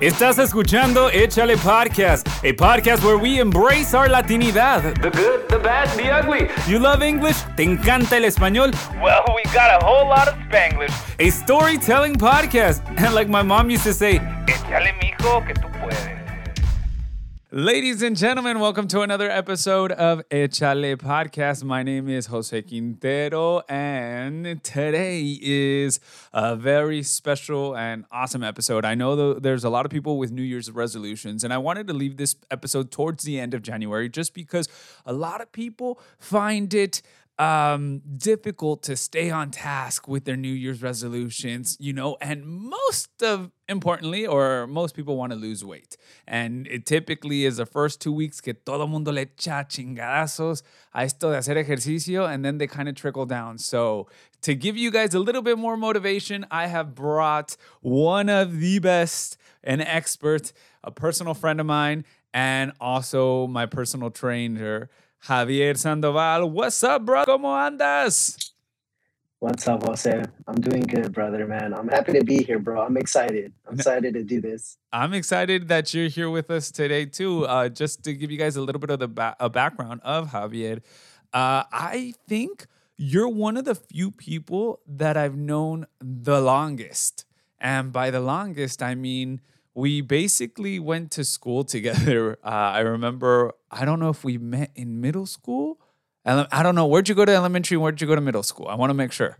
Estás escuchando Échale Podcast, a podcast where we embrace our Latinidad. The good, the bad, the ugly. You love English? ¿Te encanta el español? Well, we got a whole lot of Spanglish. A storytelling podcast. And like my mom used to say, Échale, mijo, que tú puedes. Ladies and gentlemen, welcome to another episode of Echale Podcast. My name is Jose Quintero, and today is a very special and awesome episode. I know there's a lot of people with New Year's resolutions, and I wanted to leave this episode towards the end of January just because a lot of people find it um, difficult to stay on task with their New Year's resolutions, you know, and most of importantly, or most people want to lose weight. And it typically is the first two weeks que todo mundo le echa chingadazos a esto de hacer ejercicio, and then they kind of trickle down. So, to give you guys a little bit more motivation, I have brought one of the best and expert, a personal friend of mine, and also my personal trainer. Javier Sandoval. What's up, bro? ¿Cómo andas? What's up, Jose? I'm doing good, brother, man. I'm happy to be here, bro. I'm excited. I'm excited to do this. I'm excited that you're here with us today, too. Uh, just to give you guys a little bit of the ba- a background of Javier, uh, I think you're one of the few people that I've known the longest. And by the longest, I mean we basically went to school together. Uh, I remember, I don't know if we met in middle school. I don't know. Where'd you go to elementary? Where'd you go to middle school? I want to make sure.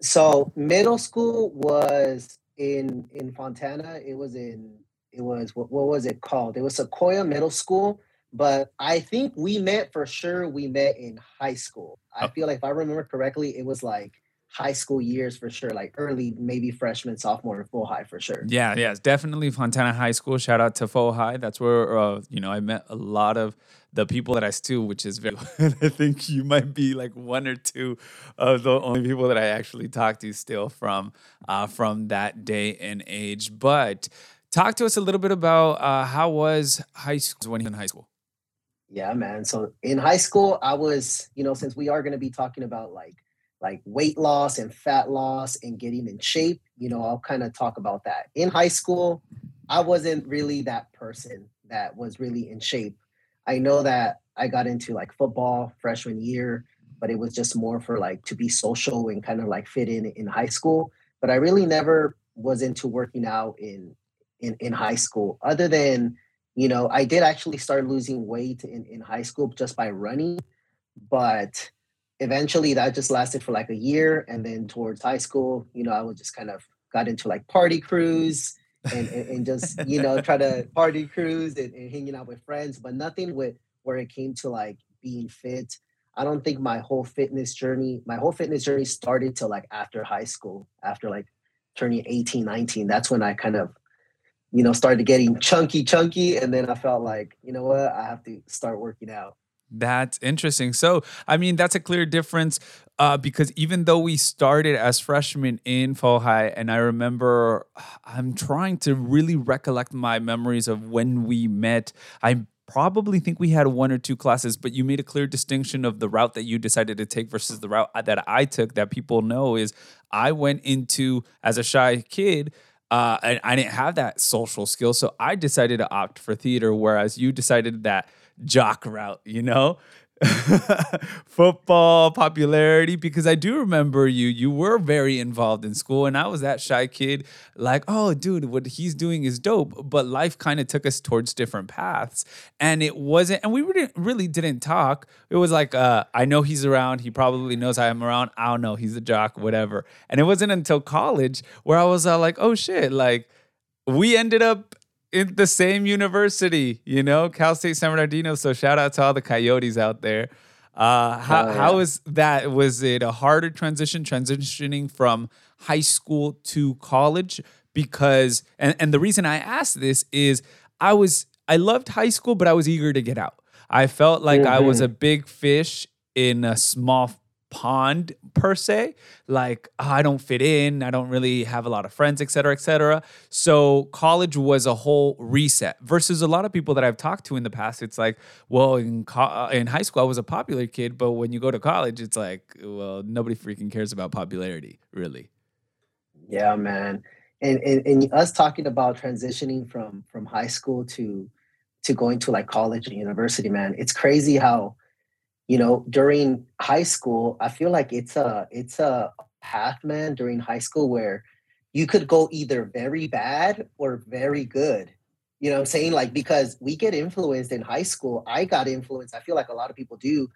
So middle school was in in Fontana. It was in it was what, what was it called? It was Sequoia Middle School. But I think we met for sure. We met in high school. I oh. feel like if I remember correctly, it was like high school years for sure, like early, maybe freshman, sophomore, Fohi for sure. Yeah, yeah, it's definitely Fontana High School. Shout out to Fohi. That's where uh, you know I met a lot of the people that I still, which is very. I think you might be like one or two of the only people that I actually talk to still from uh, from that day and age. But talk to us a little bit about uh, how was high school when you in high school. Yeah, man. So in high school, I was, you know, since we are going to be talking about like like weight loss and fat loss and getting in shape, you know, I'll kind of talk about that. In high school, I wasn't really that person that was really in shape. I know that I got into like football freshman year, but it was just more for like to be social and kind of like fit in in high school. But I really never was into working out in in in high school other than you know i did actually start losing weight in, in high school just by running but eventually that just lasted for like a year and then towards high school you know i was just kind of got into like party crews and, and, and just you know try to party crews and, and, hanging out with friends but nothing with where it came to like being fit. I don't think my whole fitness journey my whole fitness journey started till like after high school after like turning 18 19 that's when i kind of you know started getting chunky chunky and then i felt like you know what i have to start working out that's interesting. So, I mean, that's a clear difference uh, because even though we started as freshmen in High, and I remember I'm trying to really recollect my memories of when we met. I probably think we had one or two classes, but you made a clear distinction of the route that you decided to take versus the route that I took that people know is I went into as a shy kid. Uh, and I didn't have that social skill. So I decided to opt for theater, whereas you decided that jock route, you know? football popularity because I do remember you you were very involved in school and I was that shy kid like oh dude what he's doing is dope but life kind of took us towards different paths and it wasn't and we really, really didn't talk it was like uh, I know he's around he probably knows I am around I don't know he's a jock whatever and it wasn't until college where I was uh, like oh shit like we ended up in the same university, you know, Cal State San Bernardino. So shout out to all the Coyotes out there. Uh, how, oh, yeah. how was that? Was it a harder transition transitioning from high school to college because and, and the reason I asked this is I was I loved high school, but I was eager to get out. I felt like mm-hmm. I was mm-hmm. a big fish in a small pond per se. Like oh, i don't fit in. I don't really have a lot of friends et cetera et cetera. So college was a whole reset versus a lot of people that i've talked to in the past. It's like well in, co- uh, in high school i was a popular kid but when you go to college it's like well nobody freaking cares about popularity really. Yeah man. And, and and us talking about transitioning from from high school to to going to like college and university man it's crazy how you know during high school i feel like it's a it's a path man during high school where you could go either very bad or very good. You know i'm saying? Like because we get influenced in high school i got influenced i feel like a lot of people do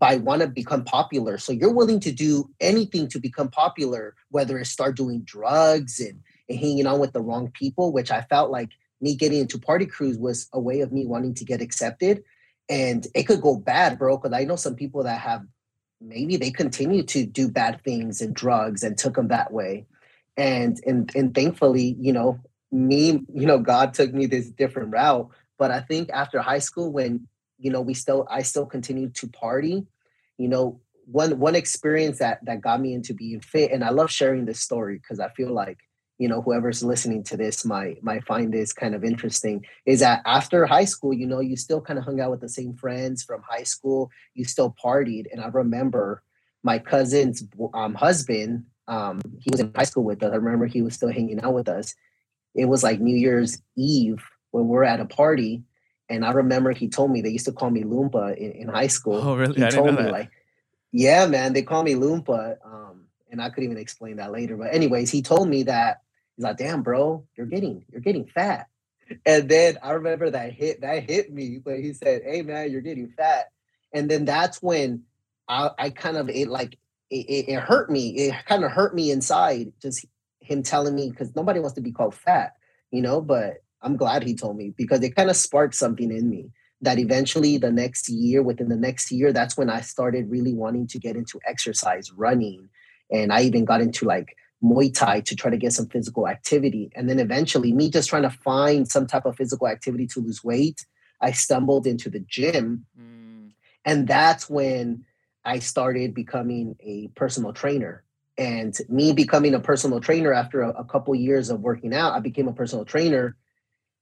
by want to become popular. So you're willing to do anything to become popular whether it's start doing drugs and, and hanging out with the wrong people which i felt like me getting into party crews was a way of me wanting to get accepted and it could go bad, bro. Because I know some people that have maybe they continue to do bad things and drugs and took them that way, and and and thankfully, you know, me, you know, God took me this different route. But I think after high school, when you know we still I still continued to party, you know, one one experience that that got me into being fit, and I love sharing this story because I feel like you know whoever's listening to this might might find this kind of interesting is that after high school you know you still kind of hung out with the same friends from high school. You still partied and i remember my cousin's um, husband um, he was in high school with us. I remember he was still hanging out with us. It was like new year's eve when we are at a party and i remember he told me they used to call me loompa in, in high school. Oh really? He I told me that. like yeah man they call me loompa um, and i could even explain that later. But anyways he told me that He's like, damn, bro, you're getting you're getting fat. And then I remember that hit that hit me when he said, Hey man, you're getting fat. And then that's when I, I kind of it like it, it hurt me. It kind of hurt me inside, just him telling me because nobody wants to be called fat, you know. But I'm glad he told me because it kind of sparked something in me that eventually the next year, within the next year, that's when I started really wanting to get into exercise, running. And I even got into like Muay Thai to try to get some physical activity. And then eventually, me just trying to find some type of physical activity to lose weight, I stumbled into the gym. Mm. And that's when I started becoming a personal trainer. And me becoming a personal trainer after a, a couple years of working out, I became a personal trainer.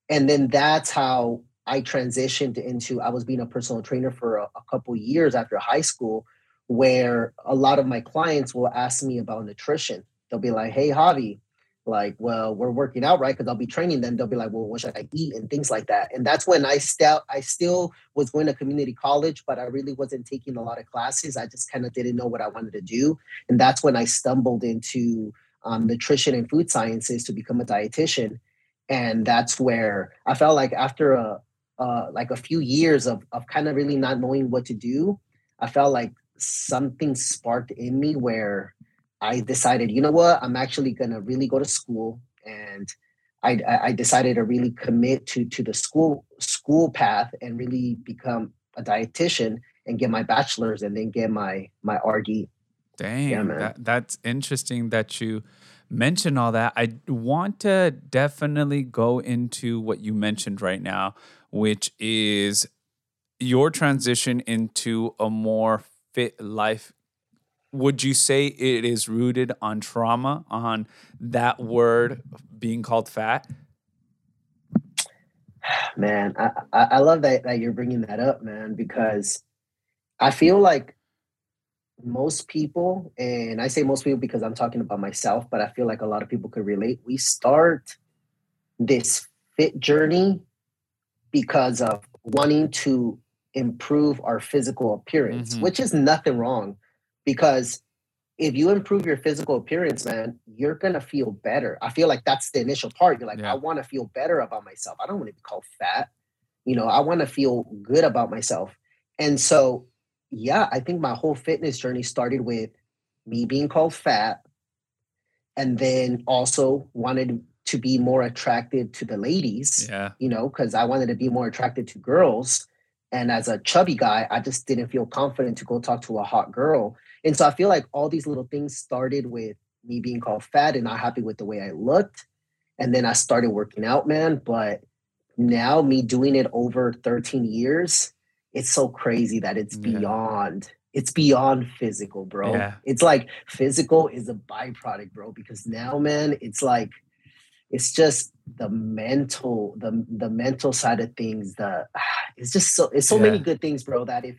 And then that's how I transitioned into I was being a personal trainer for a, a couple years after high school, where a lot of my clients will ask me about nutrition they'll be like, hey, Javi, like, well, we're working out, right? Because I'll be training them. They'll be like, well, what should I eat? And things like that. And that's when I still I still was going to community college, but I really wasn't taking a lot of classes. I just kind of didn't know what I wanted to do. And that's when I stumbled into um, nutrition and food sciences to become a dietitian. And that's where I felt like after a uh, like a few years of of kind of really not knowing what to do, I felt like something sparked in me where I decided, you know what, I'm actually gonna really go to school, and I, I decided to really commit to to the school school path and really become a dietitian and get my bachelor's and then get my my RD. Dang, yeah, that, that's interesting that you mention all that. I want to definitely go into what you mentioned right now, which is your transition into a more fit life would you say it is rooted on trauma on that word being called fat? Man i i love that that you're bringing that up man because i feel like most people and i say most people because i'm talking about myself but i feel like a lot of people could relate. We start this fit journey because of wanting to improve our physical appearance mm-hmm. which is nothing wrong because if you improve your physical appearance, man, you're gonna feel better. I feel like that's the initial part. You're like, yeah. I want to feel better about myself. I don't want to be called fat. You know, I want to feel good about myself. And so, yeah, I think my whole fitness journey started with me being called fat, and then also wanted to be more attractive to the ladies. Yeah, you know, because I wanted to be more attractive to girls. And as a chubby guy, I just didn't feel confident to go talk to a hot girl. And so I feel like all these little things started with me being called fat and not happy with the way I looked. And then I started working out, man. But now me doing it over 13 years, it's so crazy that it's yeah. beyond it's beyond physical, bro. Yeah. It's like physical is a byproduct, bro, because now, man, it's like it's just the mental, the the mental side of things. The it's just so it's so yeah. many good things, bro. That if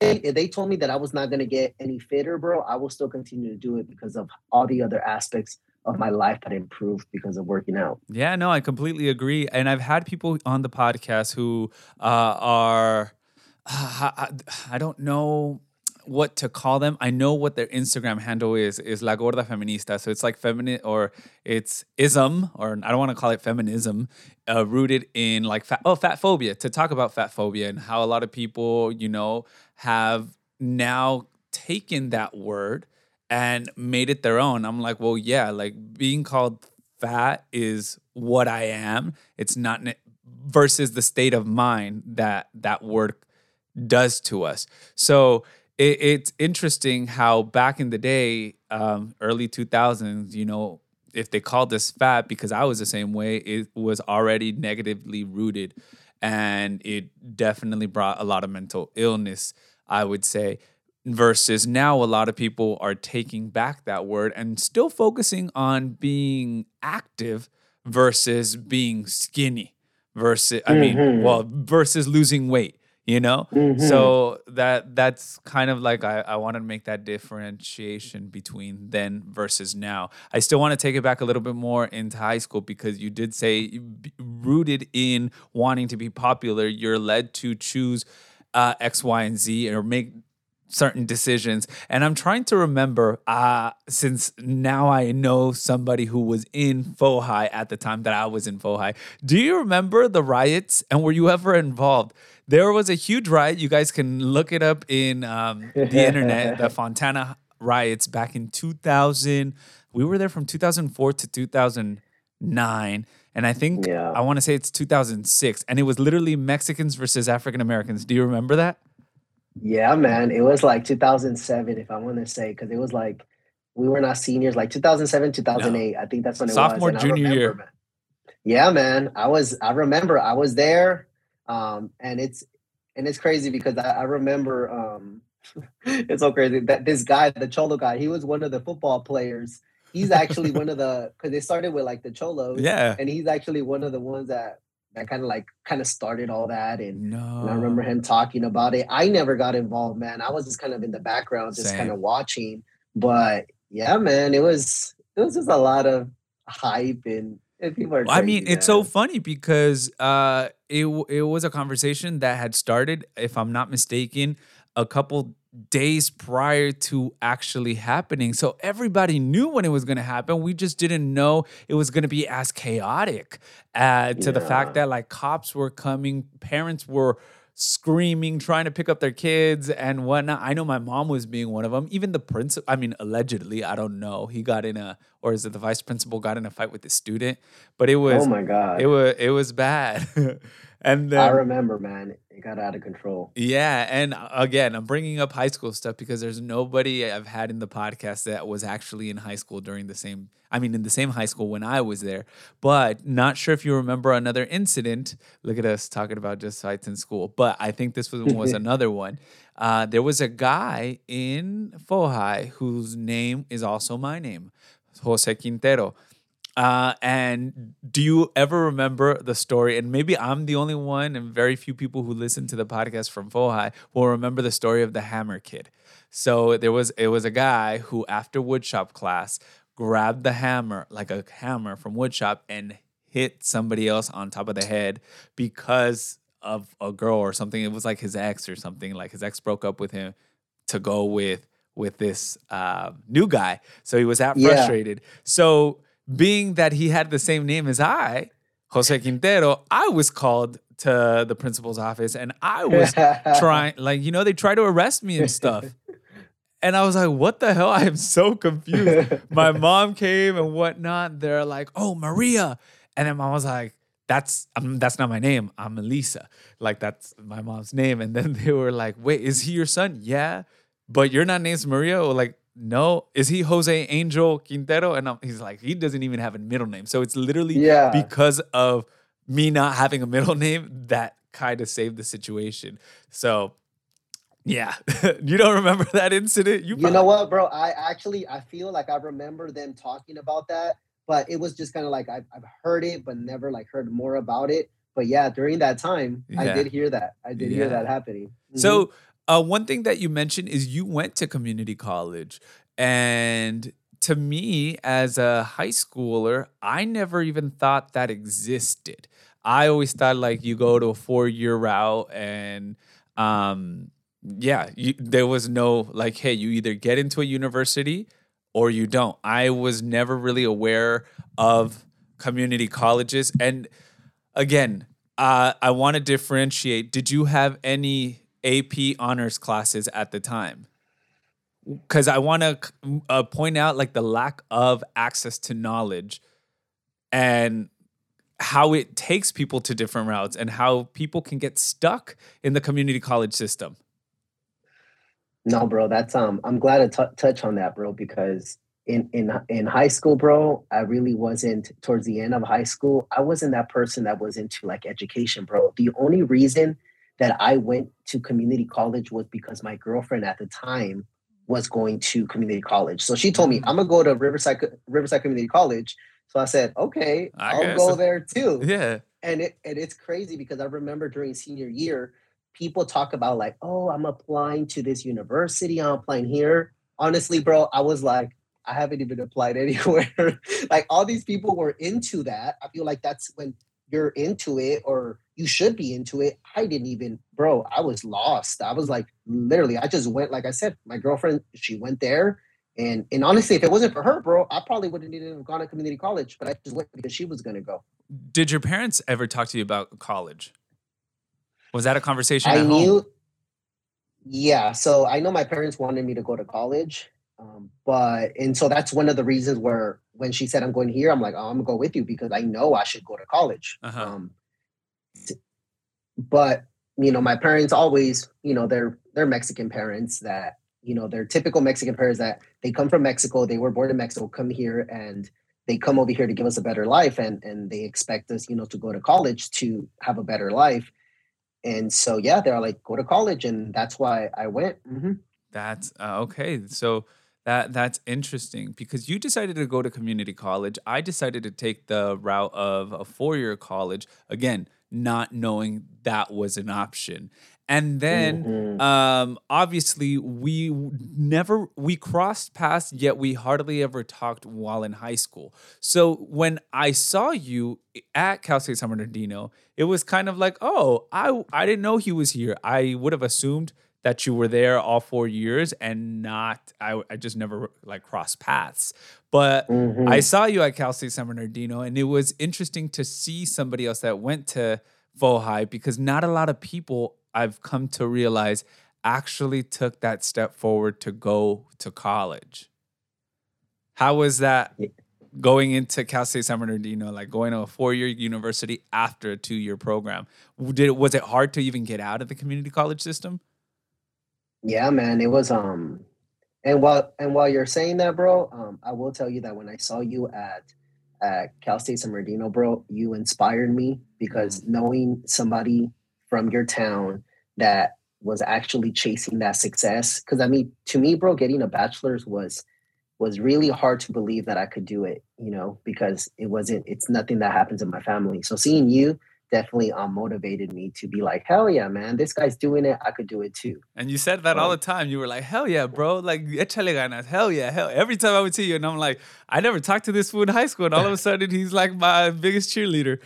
if they told me that I was not gonna get any fitter, bro, I will still continue to do it because of all the other aspects of my life that improved because of working out. Yeah, no, I completely agree. And I've had people on the podcast who uh, are uh, I don't know what to call them. I know what their Instagram handle is is La Gorda Feminista. So it's like feminine or it's ism or I don't want to call it feminism, uh, rooted in like fat, oh fat phobia to talk about fat phobia and how a lot of people you know have now taken that word and made it their own. I'm like, well, yeah, like being called fat is what I am. It's not versus the state of mind that that word does to us. So it, it's interesting how back in the day, um, early 2000s, you know, if they called us fat because I was the same way, it was already negatively rooted. And it definitely brought a lot of mental illness, I would say. Versus now, a lot of people are taking back that word and still focusing on being active versus being skinny. Versus, I mean, mm-hmm. well, versus losing weight you know? Mm-hmm. so that that's kind of like I, I want to make that differentiation between then versus now. I still want to take it back a little bit more into high school because you did say rooted in wanting to be popular. You're led to choose uh, x y and z or make certain decisions. And i'm trying to remember uh since now i know somebody who was in fohi at the time that i was in fohi do you remember the riots? And were you ever involved there was a huge riot. You guys can look it up in um, the internet. The Fontana riots back in 2000. We were there from 2004 to 2009. And I think yeah. I want to say it's 2006. And it was literally Mexicans versus African Americans. Do you remember that? Yeah, man. It was like 2007, if I want to say, because it was like we were not seniors, like 2007, 2008. No. I think that's when it Sophomore, was. Sophomore, junior remember, year. Man. Yeah, man. I was, I remember I was there. Um, and it's and it's crazy because I, I remember um, it's so crazy that this guy, the Cholo guy, he was one of the football players. He's actually one of the because they started with like the Cholos, yeah, and he's actually one of the ones that that kind of like kind of started all that. And, no. and, I remember him talking about it. I never got involved, man. I was just kind of in the background, just Same. kind of watching. But yeah, man, it was it was just a lot of hype and people are. Crazy, I mean, man. it's so funny because uh, it it was a conversation that had started, if I'm not mistaken, a couple days prior to actually happening. So everybody knew when it was going to happen. We just didn't know it was going to be as chaotic uh, to yeah. the fact that like cops were coming, parents were screaming, trying to pick up their kids and whatnot. I know my mom was being one of them. Even the principal, I mean, allegedly, I don't know. He got in a, or is it the vice principal got in a fight with the student? But it was, oh my god, it was it was bad. and then, I remember, man, it got out of control. Yeah, and uh, again, I'm bringing up high school stuff because there's nobody I've had in the podcast that was actually in high school during the same I mean, in the same high school when I was there. But not sure if you remember another incident. Look at us talking about just fights in school. But I think this was, was another one. Uh, there was a guy in Fohi whose name is also my name, Jose Quintero. Uh, and do you ever remember the story? And maybe I'm the only one, and very few people who listen to the podcast from Fohi will remember the story of the Hammer Kid. So there was it was a guy who after woodshop class grabbed the hammer, like a hammer from woodshop, and hit somebody else on top of the head because of a girl or something. It was like his ex or something. Like his ex broke up with him to go with with this uh, new guy. So he was that frustrated. Yeah. So being that he had the same name as I, Jose Quintero, I was called to the principal's office and I was trying, like, you know, they tried to arrest me and stuff. And I was like, what the hell? I am so confused. my mom came and whatnot. They're like, oh, Maria. And then mom was like, that's um, that's not my name. I'm Elisa. Like that's my mom's name. And then they were like, wait, is he your son? Yeah. But you're not named Maria? Or like, no, is he Jose Angel Quintero? And I'm, he's like, he doesn't even have a middle name. So it's literally Yeah. because of me not having a middle name that kind of saved the situation. So yeah, you don't remember that incident? You know what, bro? I actually I feel like I remember them talking about that, but it was just kind of like I've, I've heard it, but never like heard more about it. But yeah, during that time, I did hear that. I did Yeah. hear that happening. Mhm. So, uh, one thing that you mentioned is you went to community college. And to me, as a high schooler, I never even thought that existed. I always thought like you go to a four year route and, um, yeah, you, there was no like, hey, you either get into a university or you don't. I was never really aware of community colleges. And again, uh, I want to differentiate. Did you have any AP honors classes at the time? Because I want to uh, point out like the lack of access to knowledge and how it takes people to different routes and how people can get stuck in the community college system. No, bro, that's um. I'm glad to tou- touch on that, bro, because in in in high school, bro, I really wasn't. Towards the end of high school, I wasn't that person that was into like education, bro. The only reason that I went to community college was because my girlfriend at the time was going to community college. So she told me, Mm. "I'm gonna go to Riverside Riverside Community College." So I said, "Okay, I I'll guess. go there too." Yeah. and it and it's crazy because I remember during senior year, people talk about like, oh, I'm applying to this university, I'm applying here. Honestly, bro, I was like, I haven't even applied anywhere. like all these people were into that. I feel like that's when you're into it or you should be into it. I didn't even, bro, I was lost. I was like, literally, I just went, like I said, my girlfriend, she went there. And and honestly, if it wasn't for her, bro, I probably wouldn't even have gone to community college, but I just went because she was gonna go. Did your parents ever talk to you about college? Was that a conversation I knew. home? Yeah, so I know my parents wanted me to go to college, um, but and so that's one of the reasons where when she said I'm going here, I'm like, oh, I'm gonna go with you because I know I should go to college. Uh-huh. Um, but you know, my parents always, you know, they're they're Mexican parents that you know they're typical Mexican parents that they come from Mexico, they were born in Mexico, come here and they come over here to give us a better life and and they expect us, you know, to go to college to have a better life. And so yeah, they're like, go to college, and that's why I went. Mhm. That's uh, okay. So that that's interesting because you decided to go to community college. I decided to take the route of a four-year college. Again, not knowing that was an option. And then Mhm. um obviously we never we crossed paths yet we hardly ever talked while in high school so when i saw you at cal state san bernardino it was kind of like oh i i didn't know he was here i would have assumed that you were there all four years and not i, I just never like crossed paths but Mhm. I saw you at Cal State San Bernardino, and it was interesting to see somebody else that went to Fohi because not a lot of people I've come to realize actually took that step forward to go to college. How was that going into Cal State San Bernardino, like going to a four-year university after a two-year program? Did was it hard to even get out of the community college system? Yeah, man, it was um and while and while you're saying that, bro, um I will tell you that when I saw you at at Cal State San Bernardino, bro, you inspired me because knowing somebody from your town that was actually chasing that success cuz I mean, to me, bro, getting a bachelor's was was really hard to believe that I could do it, you know, because it wasn't it's nothing that happens in my family. So seeing you definitely um motivated me to be like, hell yeah, man, this guy's doing it, I could do it too. And you said that all Oh. the time. You were like, hell yeah, bro. Like, échale ganas. Hell yeah. Hell. Every time I would see you, and I'm like, I never talked to this fool in high school. And all of a sudden, he's like my biggest cheerleader.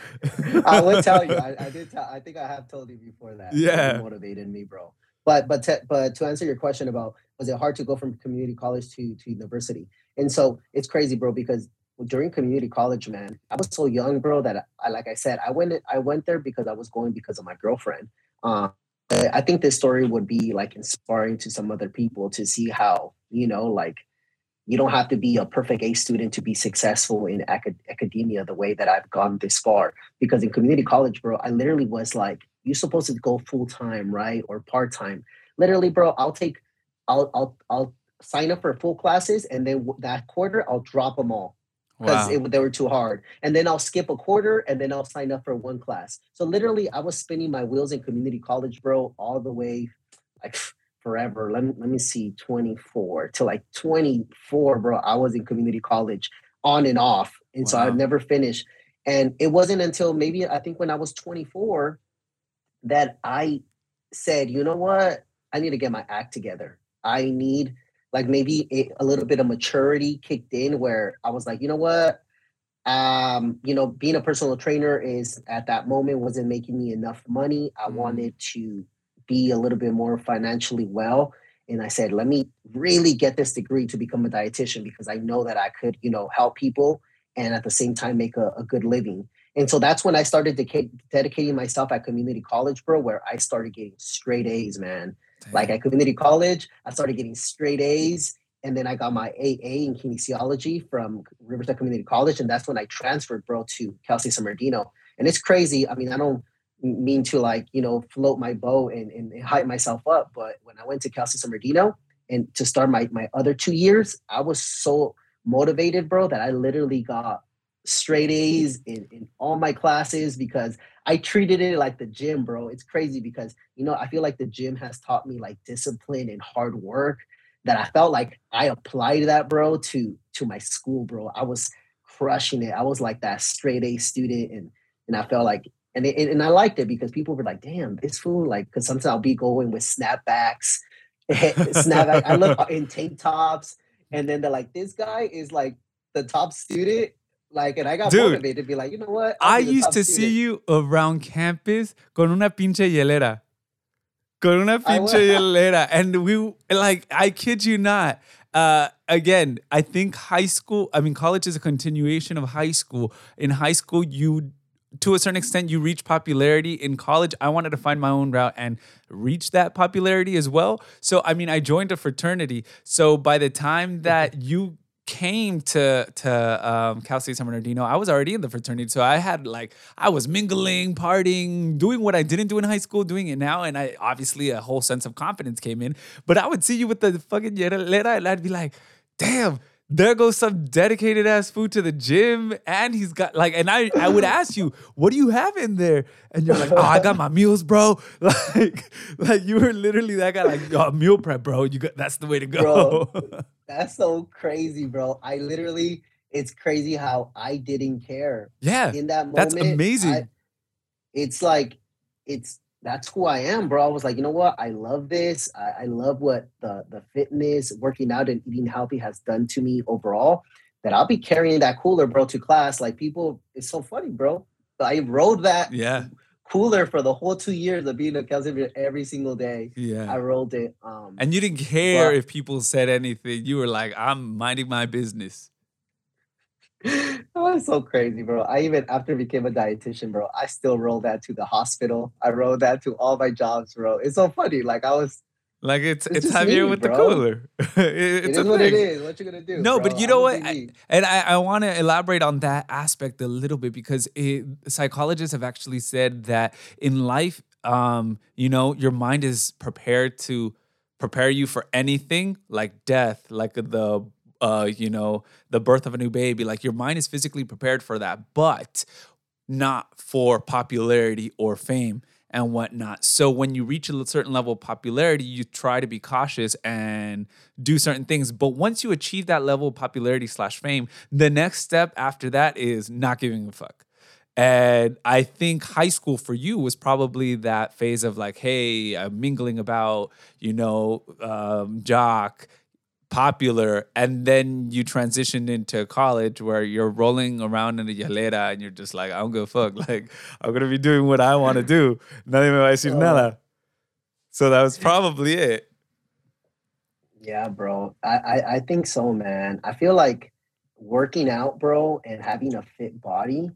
I would tell you. I, I did. Tell, I think I have told you before that. It Yeah. motivated me, bro. But but to, but to answer your question about was it hard to go from community college to to university? And so it's crazy, bro, because during community college, man, I was so young, bro, that I like I said, I went I went there because I was going because of my girlfriend. Um, I think this story would be like inspiring to some other people to see how you know like you don't have to be a perfect A student to be successful in acad- academia the way that I've gone this far. Because in community college, bro, I literally was like, you're supposed to go full time, right? Or part time. Literally, bro, I'll take, I'll, I'll, I'll, sign up for full classes, and then that quarter I'll drop them all because wow. they were too hard. And then I'll skip a quarter, and then I'll sign up for one class. So literally, I was spinning my wheels in community college, bro, all the way like forever. Let me let me see, 24 to like 24, bro. I was in community college on and off. And wow. so I've never finished. And it wasn't until maybe I think when I was 24 that I said, you know what? I need to get my act together. I need like maybe a, a little bit of maturity kicked in where I was like, you know what? Um, you know, being a personal trainer is at that moment wasn't making me enough money. I mm. wanted to be a little bit more financially well. And I said, let me really get this degree to become a dietitian because I know that I could, you know, help people and at the same time make a, a good living. And so that's when I started de- dedicating myself at community college, bro, where I started getting straight A's, man. Damn. Like at community college, I started getting straight A's. And then I got my AA in kinesiology from Riverside Community College. And that's when I transferred, bro, to Cal State San Bernardino. And it's crazy. I mean, I don't mean to like, you know, float my boat and, and hype myself up. But when I went to Cal State San Bernardino and to start my, my other two years, I was so motivated, bro, that I literally got straight A's in, in all my classes because I treated it like the gym, bro. It's crazy because, you know, I feel like the gym has taught me like discipline and hard work that I felt like I applied that, bro, to to my school, bro. I was crushing it. I was like that straight A student and and I felt like and it, and I liked it because people were like, "Damn, this fool!" Like, because sometimes I'll be going with snapbacks, snapback. I look in tank tops, and then they're like, "This guy is like the top student." Like, and I got Dude, motivated to be like, you know what? i used to student. see you around campus con una pinche hielera. Con una pinche hielera. And we, like, I kid you not. Uh, again, I think high school, I mean, college is a continuation of high school. In high school, you to a certain extent you reach popularity in college i wanted to find my own route and reach that popularity as well so i mean i joined a fraternity so by the time that you came to to um, Cal State San Bernardino, I was already in the fraternity, so I had like I was mingling, partying, doing what I didn't do in high school, doing it now, and I obviously a whole sense of confidence came in. But I would see you with the fucking hielera, and I'd be like, "Damn, there goes some dedicated ass food to the gym and he's got like and i i would ask you what do you have in there? And you're like oh i got my meals bro. Like like you were literally that guy like oh, meal prep bro. You got that's the way to go. Bro, that's so crazy bro i literally it's crazy how i didn't care yeah in that moment that's amazing I, it's like it's that's who I am, bro. I was like, you know what? I love this. I, I, love what the the fitness, working out, and eating healthy has done to me overall. That I'll be carrying that cooler, bro, to class. Like people, it's so funny, bro. I rode that yeah cooler for the whole two years of being a Kelsey every single day. Yeah, I rolled it. Um, and you didn't care but, if people said anything. You were like, I'm minding my business. that was so crazy, bro. I even after I became a dietitian, bro, I still rolled that to the hospital. I rolled that to all my jobs, bro. It's so funny. Like I was like it's it's, it's Javier me, with bro. the cooler. it, it's it is what it is. What you gonna do? No, bro? but you know what? I, and I, I want to elaborate on that aspect a little bit because it, psychologists have actually said that in life, um, you know, your mind is prepared to prepare you for anything like death, like the uh, you know, the birth of a new baby. Like your mind is physically prepared for that, but not for popularity or fame and whatnot. So when you reach a certain level of popularity, you try to be cautious and do certain things. But once you achieve that level of popularity slash fame, the next step after that is not giving a fuck. And I think high school for you was probably that phase of like, hey, I'm mingling about, you know, um, jock, popular and then you transition into college where you're rolling around in a hielera and you're just like I don't give a fuck. Like I'm gonna be doing what I want to do. Nadie me va a decir oh. nada. So that was probably it. Yeah bro. I, I I think so man. I feel like working out bro and having a fit body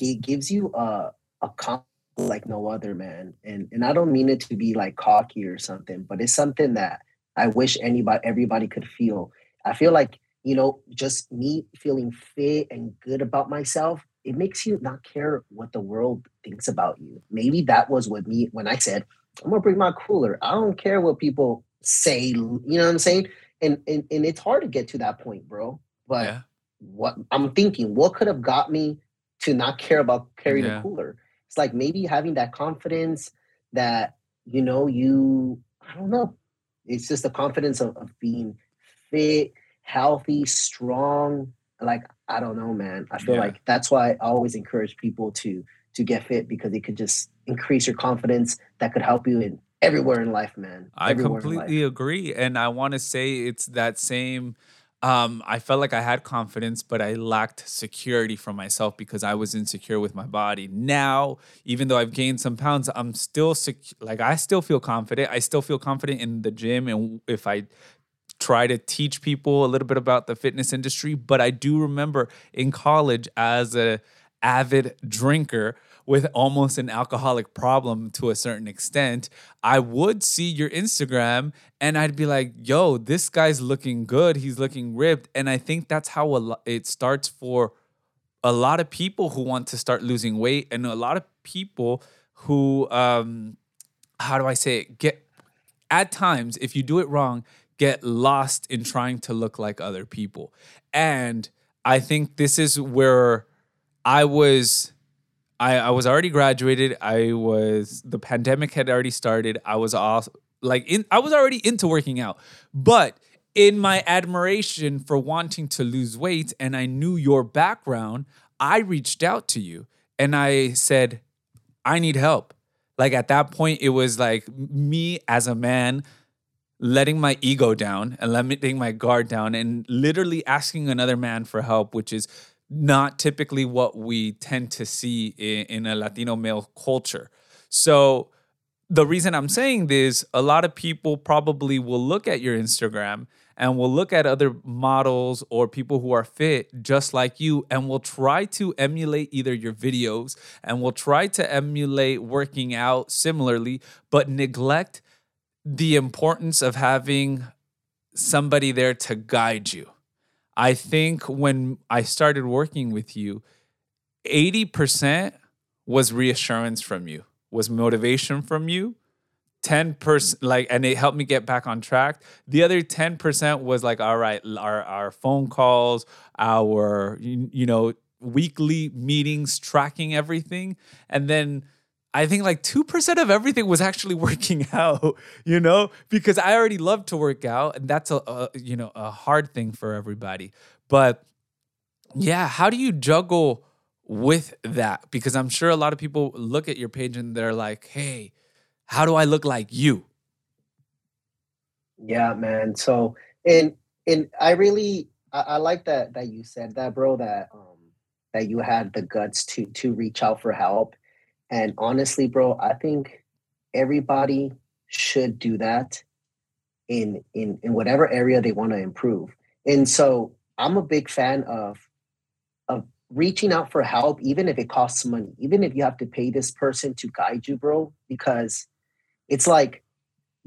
it gives you a a comp like no other man. And and I don't mean it to be like cocky or something but it's something that I wish anybody, everybody could feel. I feel like, you know, just me feeling fit and good about myself, it makes you not care what the world thinks about you. Maybe that was what me when I said, I'm gonna bring my cooler. I don't care what people say, you know what I'm saying? and and, and it's hard to get to that point bro but yeah. what i'm thinking what could have got me to not care about carrying yeah. a cooler it's like maybe having that confidence that you know you i don't know it's just the confidence of, of being fit healthy strong like i don't know man i feel yeah. like that's why i always encourage people to to get fit because it could just increase your confidence that could help you in everywhere in life, man. Everywhere I completely agree. And I want to say it's that same. Um, I felt like I had confidence, but I lacked security for myself because I was insecure with my body. Now, even though I've gained some pounds, I'm still sec- like I still feel confident. I still feel confident in the gym, and if I try to teach people a little bit about the fitness industry, but I do remember in college as a avid drinker, with almost an alcoholic problem to a certain extent, I would see your Instagram and I'd be like, yo, this guy's looking good. He's looking ripped. And I think that's how lo- it starts for a lot of people who want to start losing weight and a lot of people who, um, how do I say it? Get at times, if you do it wrong, get lost in trying to look like other people. And I think this is where I was I, I was already graduated. I was the pandemic had already started. I was off like in I was already into working out. But in my admiration for wanting to lose weight and I knew your background, I reached out to you and I said, I need help. Like at that point, it was like me as a man letting my ego down and letting my guard down and literally asking another man for help, which is not typically what we tend to see in, in, a Latino male culture. So, the reason I'm saying this, a lot of people probably will look at your Instagram and will look at other models or people who are fit just like you and will try to emulate either your videos and will try to emulate working out similarly, but neglect the importance of having somebody there to guide you. I think when I started working with you, 80% was reassurance from you, was motivation from you. 10% like and it helped me get back on track. The other 10% was like all right, our our phone calls, our you, you know, weekly meetings tracking everything and then I think like 2% of everything was actually working out, you know, because I already love to work out and that's a, a, you know, a hard thing for everybody. But yeah, how do you juggle with that? Because I'm sure a lot of people look at your page and they're like, "Hey, how do I look like you?" Yeah, man. So, and and I really I, I like that that you said that, bro, that um that you had the guts to to reach out for help and honestly, bro, I think everybody should do that in in in whatever area they want to improve. And so I'm a big fan of of reaching out for help, even if it costs money, even if you have to pay this person to guide you, bro, because it's like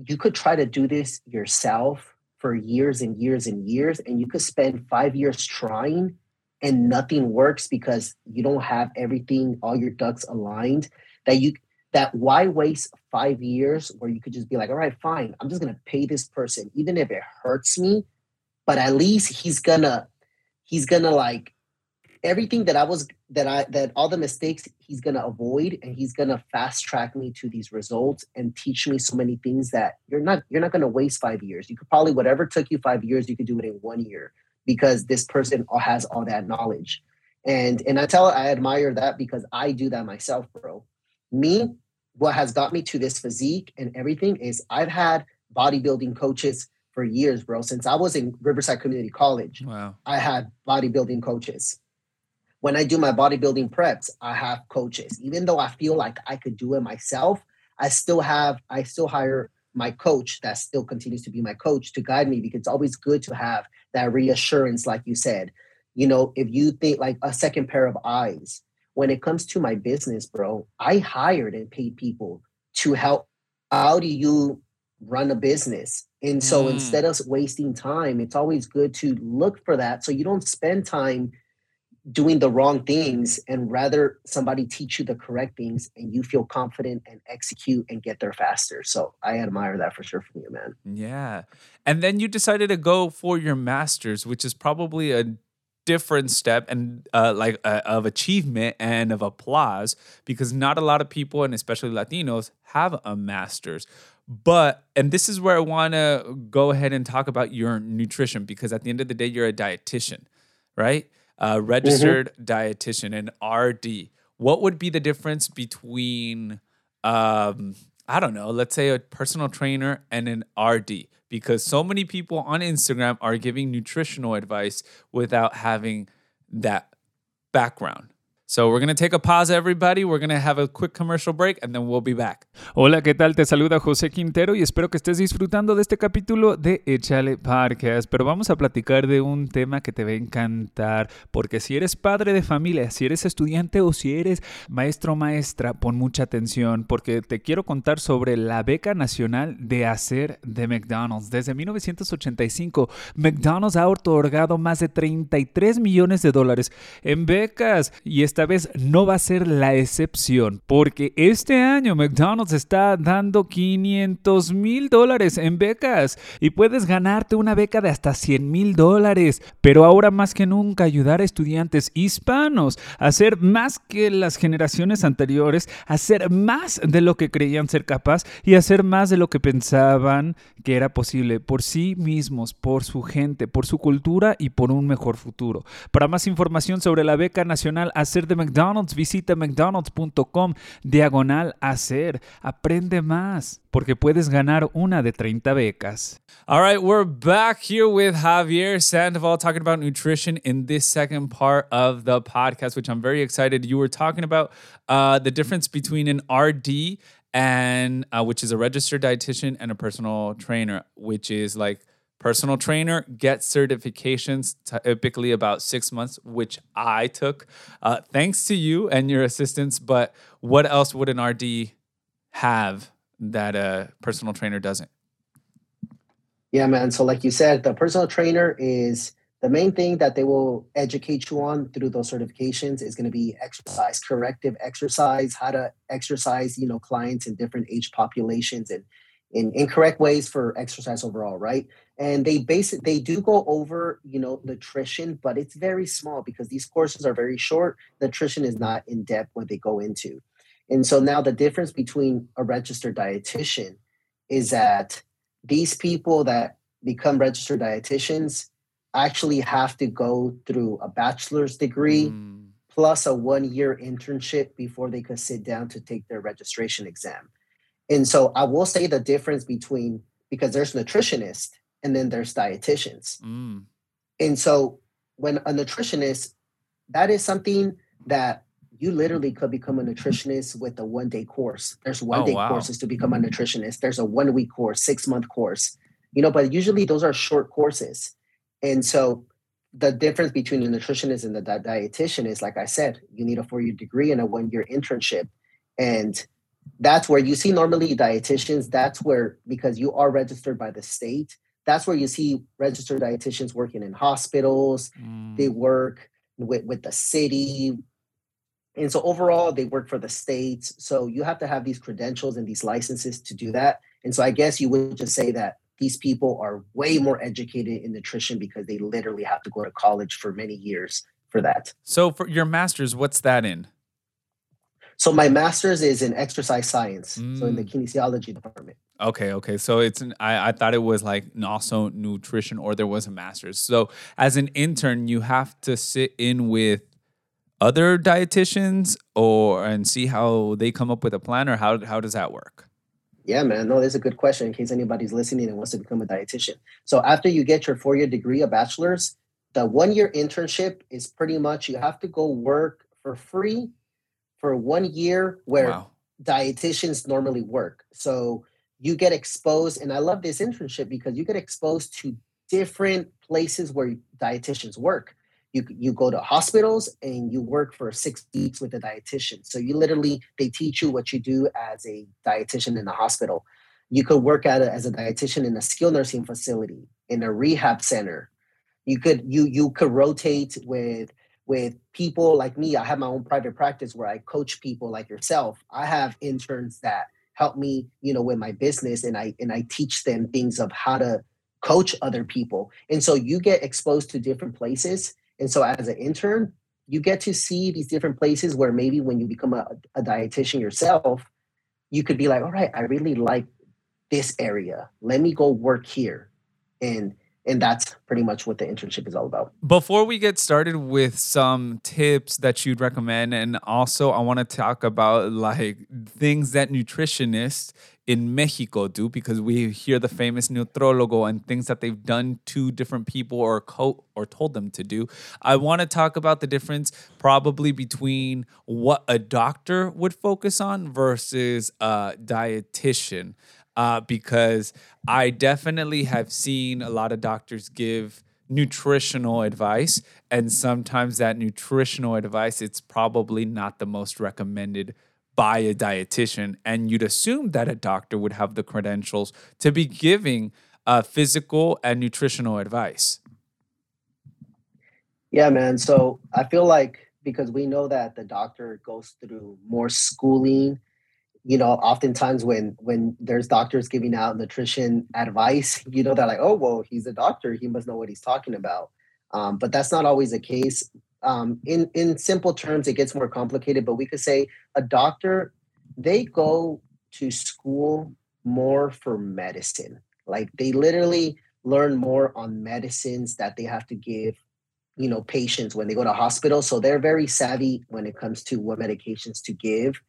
you could try to do this yourself for years and years and years, and you could spend five years trying and nothing works because you don't have everything, all your ducks aligned, that you that why waste five years where you could just be like, all right, fine, I'm just gonna pay this person, even if it hurts me, but at least he's gonna he's gonna like everything that I was that I that all the mistakes he's gonna avoid and he's gonna fast track me to these results and teach me so many things that you're not you're not gonna waste five years. You could probably whatever took you five years, you could do it in one year because this person has all that knowledge. And and I tell I admire that because I do that myself, bro. Me, what has got me to this physique and everything is I've had bodybuilding coaches for years, bro. Since I was in Riverside Community College, wow. I had bodybuilding coaches. When I do my bodybuilding preps, I have coaches. Even though I feel like I could do it myself, I still have I still hire my coach that still continues to be my coach to guide me because it's always good to have that reassurance, like you said. You know, if you think like a second pair of eyes, when it comes to my business, bro, I hired and paid people to help. How do you run a business? And so mm. instead of wasting time, it's always good to look for that so you don't spend time doing the wrong things and rather somebody teach you the correct things and you feel confident and execute and get there faster. So I admire that for sure from you, man. Yeah. And then you decided to go for your masters, which is probably a different step and uh, like uh, of achievement and of applause because not a lot of people and especially Latinos have a master's. But and this is where I want to go ahead and talk about your nutrition because at the end of the day you're a dietitian, right? Uh, registered mm-hmm. dietitian and RD. What would be the difference between um, I don't know, let's say a personal trainer and an RD? Because so many people on Instagram are giving nutritional advice without having that background. So we're going take a pause, everybody. We're going have a quick commercial break and then we'll be back. Hola, ¿qué tal? Te saluda José Quintero y espero que estés disfrutando de este capítulo de Échale Podcast. Pero vamos a platicar de un tema que te va a encantar. Porque si eres padre de familia, si eres estudiante o si eres maestro o maestra, pon mucha atención porque te quiero contar sobre la beca nacional de hacer de McDonald's. Desde 1985, McDonald's ha otorgado más de 33 millones de dólares en becas y esta esta vez no va a ser la excepción, porque este año McDonald's está dando 500 mil dólares en becas y puedes ganarte una beca de hasta 100 mil dólares. Pero ahora más que nunca ayudar a estudiantes hispanos a hacer más que las generaciones anteriores, a hacer más de lo que creían ser capaz y hacer más de lo que pensaban que era posible por sí mismos, por su gente, por su cultura y por un mejor futuro. Para más información sobre la beca nacional Hacer de McDonald's, visita mcdonalds.com diagonal hacer. Aprende más porque puedes ganar una de 30 becas. All right, we're back here with Javier Sandoval talking about nutrition in this second part of the podcast, which I'm very excited. You were talking about uh, the difference between an RD and uh, which is a registered dietitian and a personal trainer, which is like personal trainer, get certifications, typically about six months, which I took. Uh, thanks to you and your assistance. But what else would an RD have that a personal trainer doesn't? Yeah, man. So, like you said, the personal trainer is the main thing that they will educate you on through those certifications is going to be exercise, corrective exercise, how to exercise, you know, clients in different age populations and in incorrect ways for exercise overall, right? And they it, they do go over, you know, nutrition, but it's very small because these courses are very short. Nutrition is not in depth what they go into. And so now the difference between a registered dietitian is that these people that become registered dietitians actually have to go through a bachelor's degree mm. plus a one year internship before they could sit down to take their registration exam. And so I will say the difference between because there's nutritionists and then there's dietitians. Mm. And so when a nutritionist, that is something that you literally could become a nutritionist with a one day course. There's one oh, day wow. courses to become a nutritionist. There's a one week course, six month course, you know, but usually those are short courses. And so the difference between a nutritionist and the di- dietitian is, like I said, you need a four year degree and a one year internship. And that's where you see normally dietitians that's where because you are registered by the state that's where you see registered dietitians working in hospitals mm. they work with, with the city and so overall they work for the states so you have to have these credentials and these licenses to do that and so i guess you would just say that these people are way more educated in nutrition because they literally have to go to college for many years for that so for your masters what's that in so my master's is in exercise science, mm. so in the mm. kinesiology department. Okay, okay. So it's an, I, I thought it was like also nutrition or there was a master's. So as an intern, you have to sit in with other dietitians or and see how they come up with a plan or how how does that work? Yeah, man. No, that's a good question in case anybody's listening and wants to become a dietitian. So after you get your four-year degree, a bachelor's, the one-year internship is pretty much you have to go work for free for one year where wow. dietitians normally work. So you get exposed, and I love this internship because you get exposed to different places where dietitians work. You, you go to hospitals and you work for six weeks with a dietitian. So you literally they teach you what you do as a dietitian in a hospital. You could work at a, as a dietitian in a skilled nursing facility, in a rehab center. You could you you could rotate with with people like me, I have my own private practice where I coach people like yourself. I have interns that help me, you know, with my business and I and I teach them things of how to coach other people. And so you get exposed to different places. And so as an intern, you get to see these different places where maybe when you become a, a dietitian yourself, you could be like, all right, I really like this area. Let me go work here. And and that's pretty much what the internship is all about. Before we get started with some tips that you'd recommend, and also I want to talk about like things that nutritionists in Mexico do because we hear the famous nutrologo and things that they've done to different people or co- or told them to do. I want to talk about the difference probably between what a doctor would focus on versus a dietitian uh, because I definitely have seen a lot of doctors give nutritional advice and sometimes that nutritional advice it's probably not the most recommended by a dietitian and you'd assume that a doctor would have the credentials to be giving uh, physical and nutritional advice. Yeah man so i feel like because we know that the doctor goes through more schooling you know oftentimes when when there's doctors giving out nutrition advice you know they're like oh well he's a doctor. He must know what he's talking about. Um, but that's not always the case. Um, in in simple terms it gets more complicated but we could say a doctor they go to school more for medicine. Like they literally learn more on medicines that they have to give you know patients when they go to hospital. So they're very savvy when it comes to what medications to give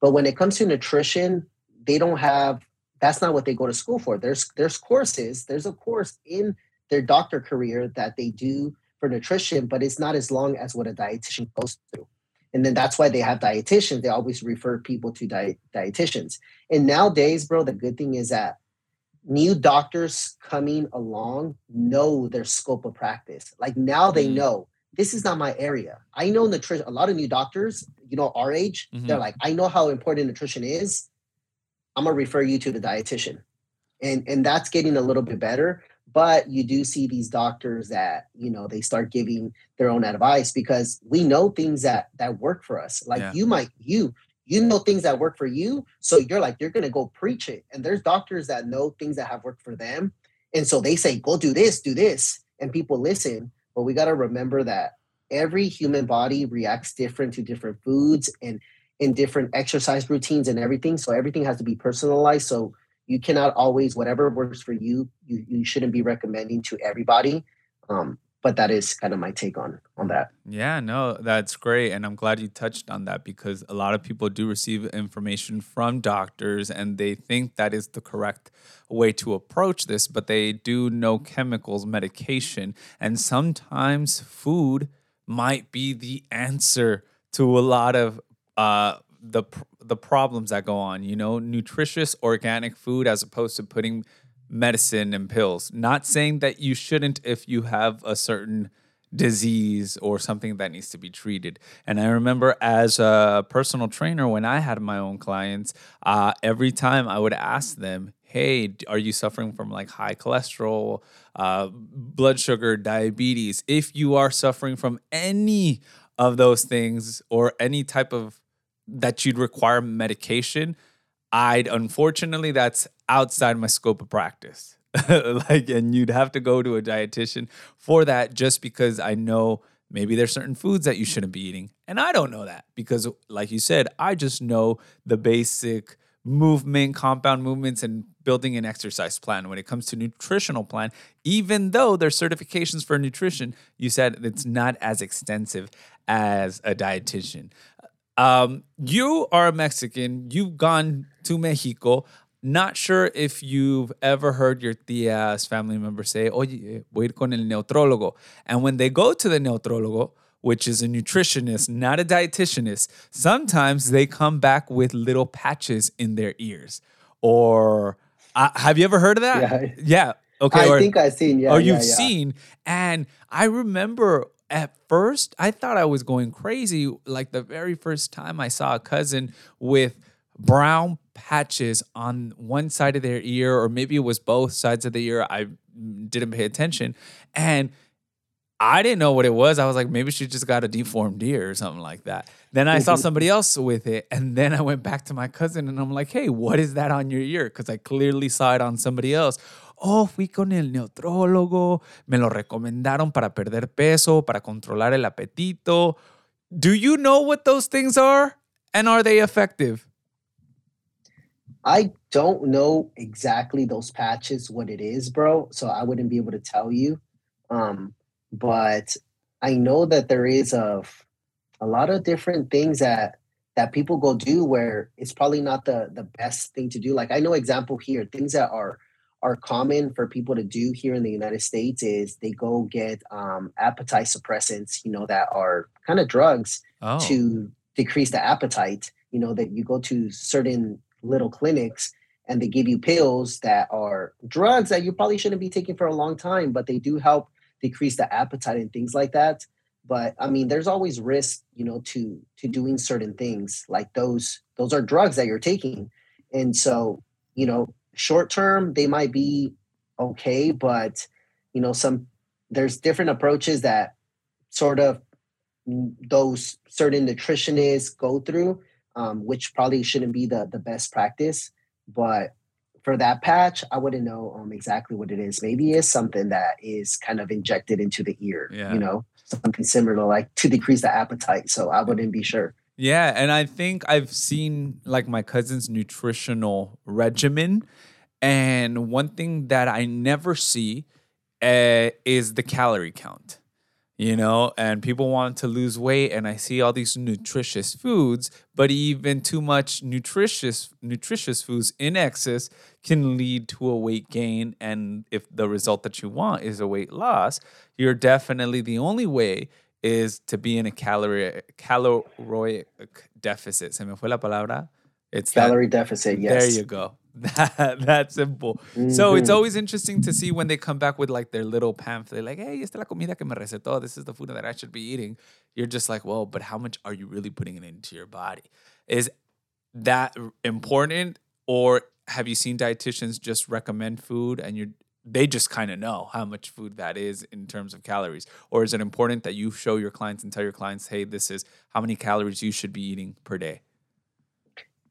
but when it comes to nutrition, they don't have that's not what they go to school for. There's there's courses, there's a course in their doctor career that they do for nutrition, but it's not as long as what a dietitian goes through. And then that's why they have dietitians. They always refer people to diet, dietitians. And nowadays, bro, the good thing is that new doctors coming along know their scope of practice. Like now they mm. know this is not my area. I know nutrition. A lot of new doctors, you know, our age, mm-hmm. they're like, I know how important nutrition is. I'm gonna refer you to the dietitian, and and that's getting a little bit better. But you do see these doctors that you know they start giving their own advice because we know things that that work for us. Like yeah. you might you you know things that work for you, so you're like you're gonna go preach it. And there's doctors that know things that have worked for them, and so they say go do this, do this, and people listen but we got to remember that every human body reacts different to different foods and in different exercise routines and everything so everything has to be personalized so you cannot always whatever works for you you, you shouldn't be recommending to everybody um, but that is kind of my take on on that. Yeah no that's great and i'm glad you touched on that because a lot of people do receive information from doctors and they think that is the correct way to approach this but they do know chemicals medication and sometimes food might be the answer to a lot of uh, the the problems that go on you know nutritious organic food as opposed to putting medicine and pills. Not saying that you shouldn't if you have a certain disease or something that needs to be treated. And I remember as a personal trainer, when I had my own clients, uh, every time I would ask them, Hey, are you suffering from like high cholesterol, uh, blood sugar, diabetes? If you are suffering from any of those things or any type of that you'd require medication, I'd unfortunately that's outside my scope of practice. like and you'd have to go to a dietitian for that just because I know maybe there's certain foods that you shouldn't be eating. And I don't know that because like you said, I just know the basic movement, compound movements and building an exercise plan. When it comes to nutritional plan, even though there's certifications for nutrition, you said it's not as extensive as a dietitian. Um, you are a Mexican. You've gone to Mexico. Not sure if you've ever heard your tia's family member say, Oye, voy ir con el neutrólogo. And when they go to the neutrólogo, which is a nutritionist, not a dietitianist, sometimes they come back with little patches in their ears. Or uh, have you ever heard of that? Yeah. yeah. Okay. I or, think I've seen. Yeah. Or you've yeah, yeah. seen. And I remember at first I thought I was going crazy. Like the very first time I saw a cousin with brown patches on one side of their ear, or maybe it was both sides of the ear. I didn't pay attention. And I didn't know what it was. I was like, maybe she just got a deformed ear or something like that. Then I saw mm-hmm. somebody else with it. And then I went back to my cousin and I'm like, hey, what is that on your ear? Because I clearly saw it on somebody else. Oh, fui con el neutrólogo. Me lo recomendaron para perder peso, para controlar el apetito. Do you know what those things are? And are they effective? I don't know exactly those patches, what it is, bro. So I wouldn't be able to tell you. Um, but I know that there is a a lot of different things that that people go do where it's probably not the the best thing to do. Like I know example here, things that are are common for people to do here in the United States is they go get um, appetite suppressants, you know, that are kind of drugs oh. to decrease the appetite. You know, that you go to certain little clinics and they give you pills that are drugs that you probably shouldn't be taking for a long time, but they do help decrease the appetite and things like that. But i mean there's always risk you know to to doing certain things like those those are drugs that you're taking. And so you know short term they might be okay but you know some there's different approaches that sort of mm, those certain nutritionists go through um, which probably shouldn't be the the best practice but for that patch, I wouldn't know um, exactly what it is. Maybe it's something that is kind of injected into the ear, yeah. you know, something similar to like to decrease the appetite. So I wouldn't be sure. Yeah, and I think I've seen like my cousin's nutritional regimen, and one thing that I never see uh, is the calorie count you know, and people want to lose weight and I see all these nutritious foods, but even too much nutritious nutritious foods in excess can lead to a weight gain and if the result that you want is a weight loss, you're definitely the only way is to be in a calorie caloric deficit. Se me fue la palabra. It's calorie that, deficit, yes. There you go. that, that simple. Mm-hmm. So it's mm-hmm. always interesting to see when they come back with like their little pamphlet, like, hey, esta la comida que me recetó. This is the food that I should be eating. You're just like, well, but how much are you really putting it into your body? Is that important? Or have you seen dietitians just recommend food and you're they just kind of know how much food that is in terms of calories? Or is it important that you show your clients and tell your clients, hey, this is how many calories you should be eating per day?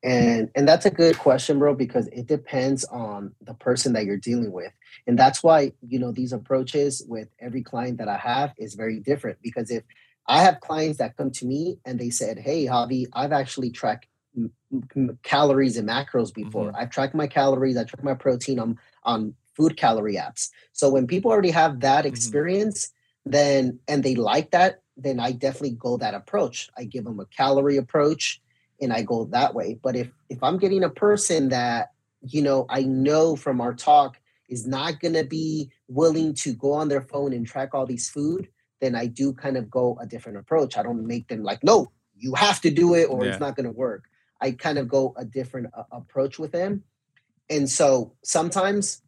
And and that's a good question, bro, because it depends on the person that you're dealing with. And that's why, you know, these approaches with every client that I have is very different because if I have clients that come to me and they said, "Hey, Javi, I've actually tracked m- m- calories and macros before. Mm-hmm. I've tracked my calories, I track my protein on on food calorie apps." So when people already have that mm-hmm. experience, mm-hmm. then and they like that, then I definitely go that approach. I give them a calorie approach and I go that way. But if if I'm getting a person that you know I know from our talk is not going to be willing to go on their phone and track all these food, then I do kind of go a different approach. I don't make them like, no, you have to do it or yeah. it's not going to work. I kind of go a different uh, approach with them. And so sometimes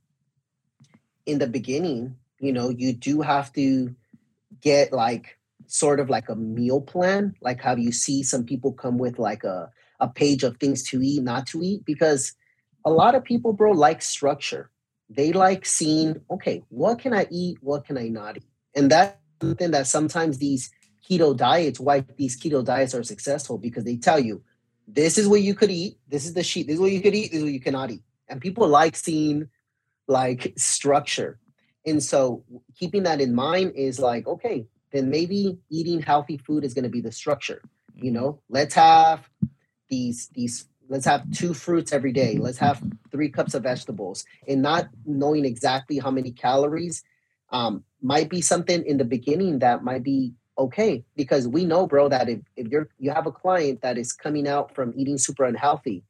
in the beginning, you know, you do have to get like sort of like a meal plan, like how you see some people come with like a, a page of things to eat, not to eat, because a lot of people, bro, like structure. They like seeing, okay, what can I eat? What can I not eat? And that's something that sometimes these keto diets, why these keto diets are successful, because they tell you, this is what you could eat, this is the sheet, this is what you could eat, this is what you cannot eat. And people like seeing like structure. And so keeping that in mind is like, okay, then maybe eating healthy food is going to be the structure. You know, let's have these these let's have two fruits every day. Let's have three cups of vegetables, and not knowing exactly how many calories um, might be something in the beginning that might be okay because we know, bro, that if, if you're you have a client that is coming out from eating super unhealthy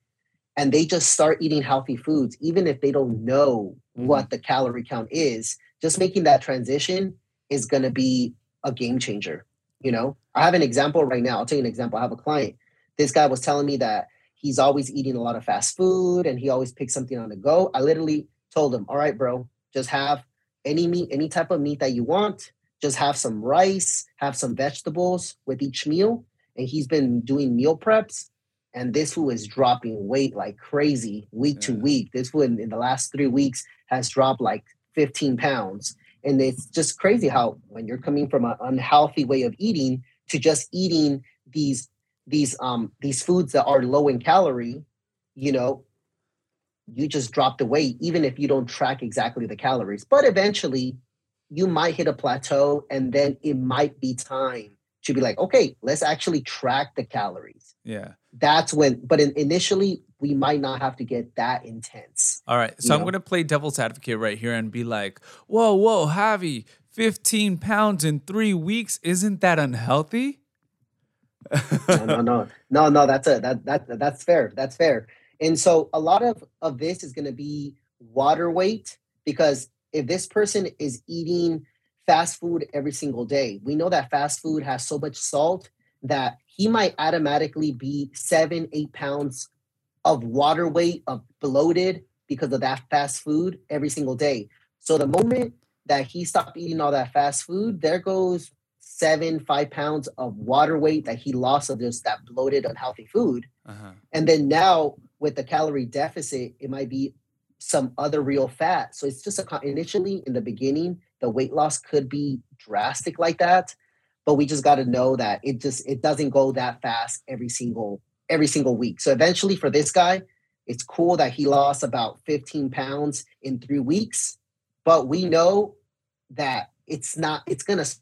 and they just start eating healthy foods, even if they don't know mm-hmm. what the calorie count is, just making that transition is going to be a game changer. You know, I have an example right now. I'll tell you an example. I have a client. This guy was telling me that he's always eating a lot of fast food and he always picks something on the go. I literally told him, all right, bro, just have any meat, any type of meat that you want. Just have some rice, have some vegetables with each meal. And he's been doing meal preps. And this food is dropping weight like crazy week yeah. to week. This food in, in the last three weeks has dropped like 15 pounds and it's just crazy how when you're coming from an unhealthy way of eating to just eating these these um these foods that are low in calorie you know you just drop the weight even if you don't track exactly the calories. But eventually you might hit a plateau and then it might be time to be like okay let's actually track the calories. Yeah. That's when but in, initially we might not have to get that intense all right so i'm going to play devil's advocate right here and be like whoa whoa javi 15 pounds in three weeks isn't that unhealthy no, no, no, no, no. That's a that that that's fair. That's fair. And so a lot of of this is going to be water weight because if this person is eating fast food every single day, we know that fast food has so much salt that he might automatically be seven, eight pounds of water weight of bloated because of that fast food every single day. So the moment that he stopped eating all that fast food, there goes seven, five pounds of water weight that he lost of just that bloated, unhealthy food. Uh-huh. And then now with the calorie deficit, it might be some other real fat. So it's just a initially in the beginning, the weight loss could be drastic like that, but we just got to know that it just it doesn't go that fast every single every single week. So eventually for this guy, it's cool that he lost about 15 pounds in 3 weeks, but we know that it's not it's going to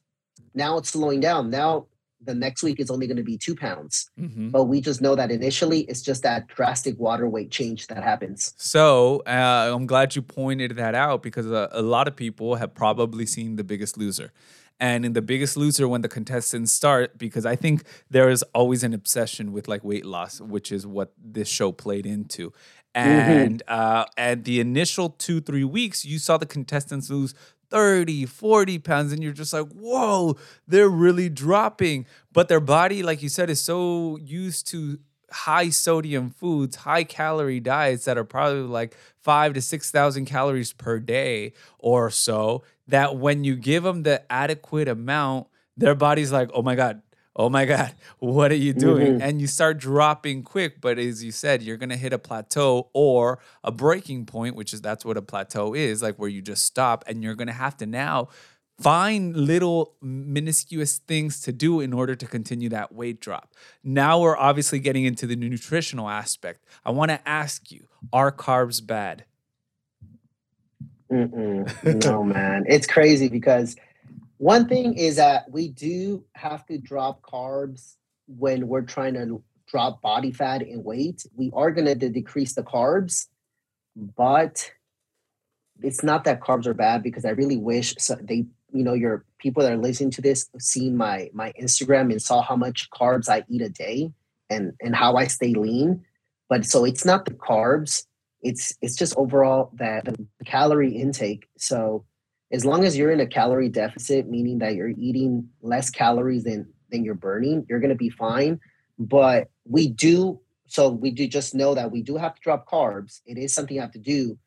now it's slowing down. Now the next week is only going to be two pounds. Mm-hmm. But we just know that initially it's just that drastic water weight change that happens. So uh, I'm glad you pointed that out because a, a lot of people have probably seen The Biggest Loser. And in The Biggest Loser, when the contestants start, because I think there is always an obsession with like weight loss, which is what this show played into. Mm-hmm. And mm-hmm. uh, at the initial two, three weeks, you saw the contestants lose 30, 40 pounds, and you're just like, whoa, they're really dropping. But their body, like you said, is so used to high sodium foods, high calorie diets that are probably like five to 6,000 calories per day or so, that when you give them the adequate amount, their body's like, oh my God, oh my god what are you doing mm-hmm. and you start dropping quick but as you said you're going to hit a plateau or a breaking point which is that's what a plateau is like where you just stop and you're going to have to now find little minuscule things to do in order to continue that weight drop now we're obviously getting into the nutritional aspect i want to ask you are carbs bad Mm-mm. no man it's crazy because one thing is that we do have to drop carbs when we're trying to drop body fat and weight. We are going to decrease the carbs, but it's not that carbs are bad because I really wish so they, you know, your people that are listening to this have seen my my Instagram and saw how much carbs I eat a day and and how I stay lean. But so it's not the carbs; it's it's just overall that the calorie intake. So as long as you're in a calorie deficit, meaning that you're eating less calories than than you're burning, you're gonna be fine. But we do so we do just know that we do have to drop carbs. It is something you have to do.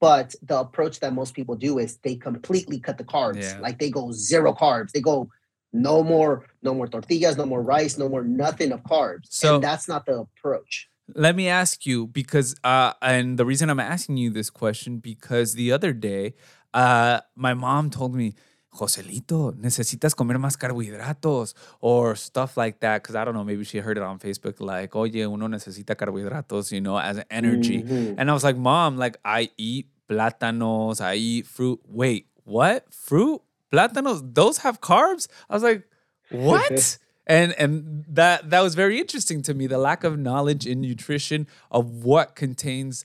But the approach that most people do is they completely cut the carbs. Yeah. Like they go zero carbs. They go no more, no more tortillas, no more rice, no more nothing of carbs. So and that's not the approach. Let me ask you because uh and the reason I'm asking you this question because the other day uh, my mom told me, Joselito, necesitas comer más carbohidratos or stuff like that. Cause I don't know, maybe she heard it on Facebook, like, oye, uno necesita carbohidratos, you know, as an energy. Mm-hmm. And I was like, Mom, like, I eat plátanos, I eat fruit. Wait, what? Fruit? Plátanos? Those have carbs? I was like, what? and and that that was very interesting to me the lack of knowledge in nutrition of what contains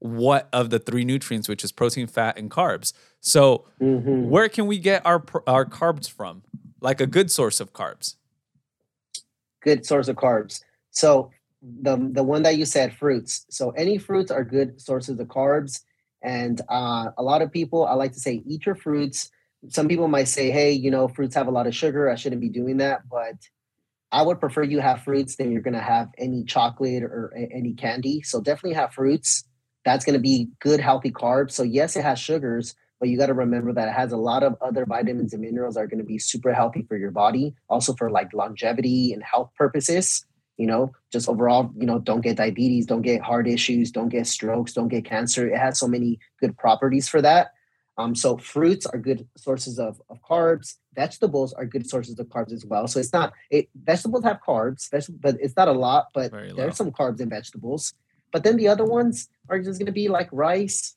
what of the three nutrients, which is protein, fat, and carbs. So, mm-hmm. where can we get our our carbs from? Like a good source of carbs. Good source of carbs. So the the one that you said, fruits. So any fruits are good sources of carbs. And uh, a lot of people, I like to say, eat your fruits. Some people might say, hey, you know, fruits have a lot of sugar. I shouldn't be doing that. But I would prefer you have fruits than you're going to have any chocolate or any candy. So definitely have fruits that's going to be good, healthy carbs. So, yes, it has sugars, but you got to remember that it has a lot of other vitamins and minerals that are going to be super healthy for your body, also for like longevity and health purposes. You know, just overall, you know, don't get diabetes, don't get heart issues, don't get strokes, don't get cancer. It has so many good properties for that. Um, so fruits are good sources of, of carbs. Vegetables are good sources of carbs as well. So it's not it vegetables have carbs, but it's not a lot, but there's some carbs in vegetables. But then the other ones are just gonna be like rice.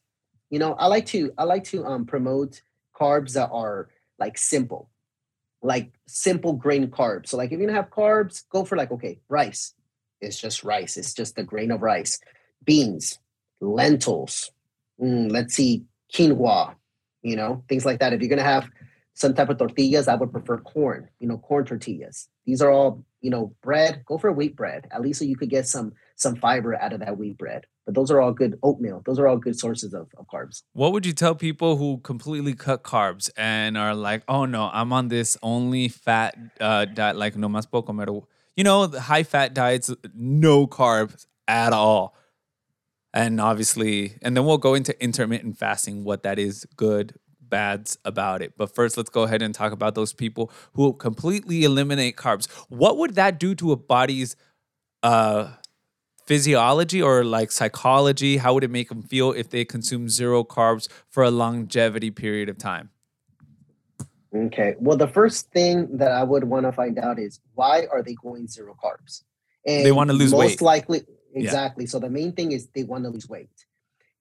You know, I like to I like to um promote carbs that are like simple, like simple grain carbs. So like if you're gonna have carbs, go for like okay, rice. It's just rice. It's just a grain of rice. Beans, lentils. Mm, let's see, quinoa, you know, things like that. If you're going to have some type of tortillas, I would prefer corn, you know, corn tortillas. These are all, you know, bread. Go for wheat bread. At least so you could get some some fiber out of that wheat bread. But those are all good oatmeal. Those are all good sources of, of carbs. What would you tell people who completely cut carbs and are like, oh no, I'm on this only fat uh, diet, like no más puedo comer, you know, the high fat diets, no carbs at all and obviously and then we'll go into intermittent fasting what that is good bads about it but first let's go ahead and talk about those people who completely eliminate carbs what would that do to a body's uh physiology or like psychology how would it make them feel if they consume zero carbs for a longevity period of time okay well the first thing that i would want to find out is why are they going zero carbs and they want to lose most weight Most likely Exactly. Yeah. So the main thing is they want to lose weight.